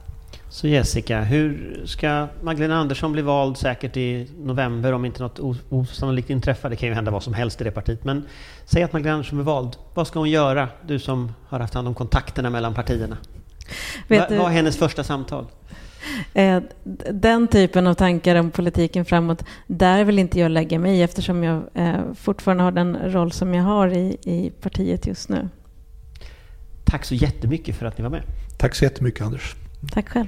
Så Jessica, hur ska Magdalena Andersson bli vald säkert i november om inte något osannolikt inträffar? Det kan ju hända vad som helst i det partiet. Men säg att Magdalena Andersson blir vald. Vad ska hon göra? Du som har haft hand om kontakterna mellan partierna. Vad var hennes första samtal? Eh, den typen av tankar om politiken framåt, där vill inte jag lägga mig eftersom jag eh, fortfarande har den roll som jag har i, i partiet just nu. Tack så jättemycket för att ni var med. Tack så jättemycket Anders. Tack själv.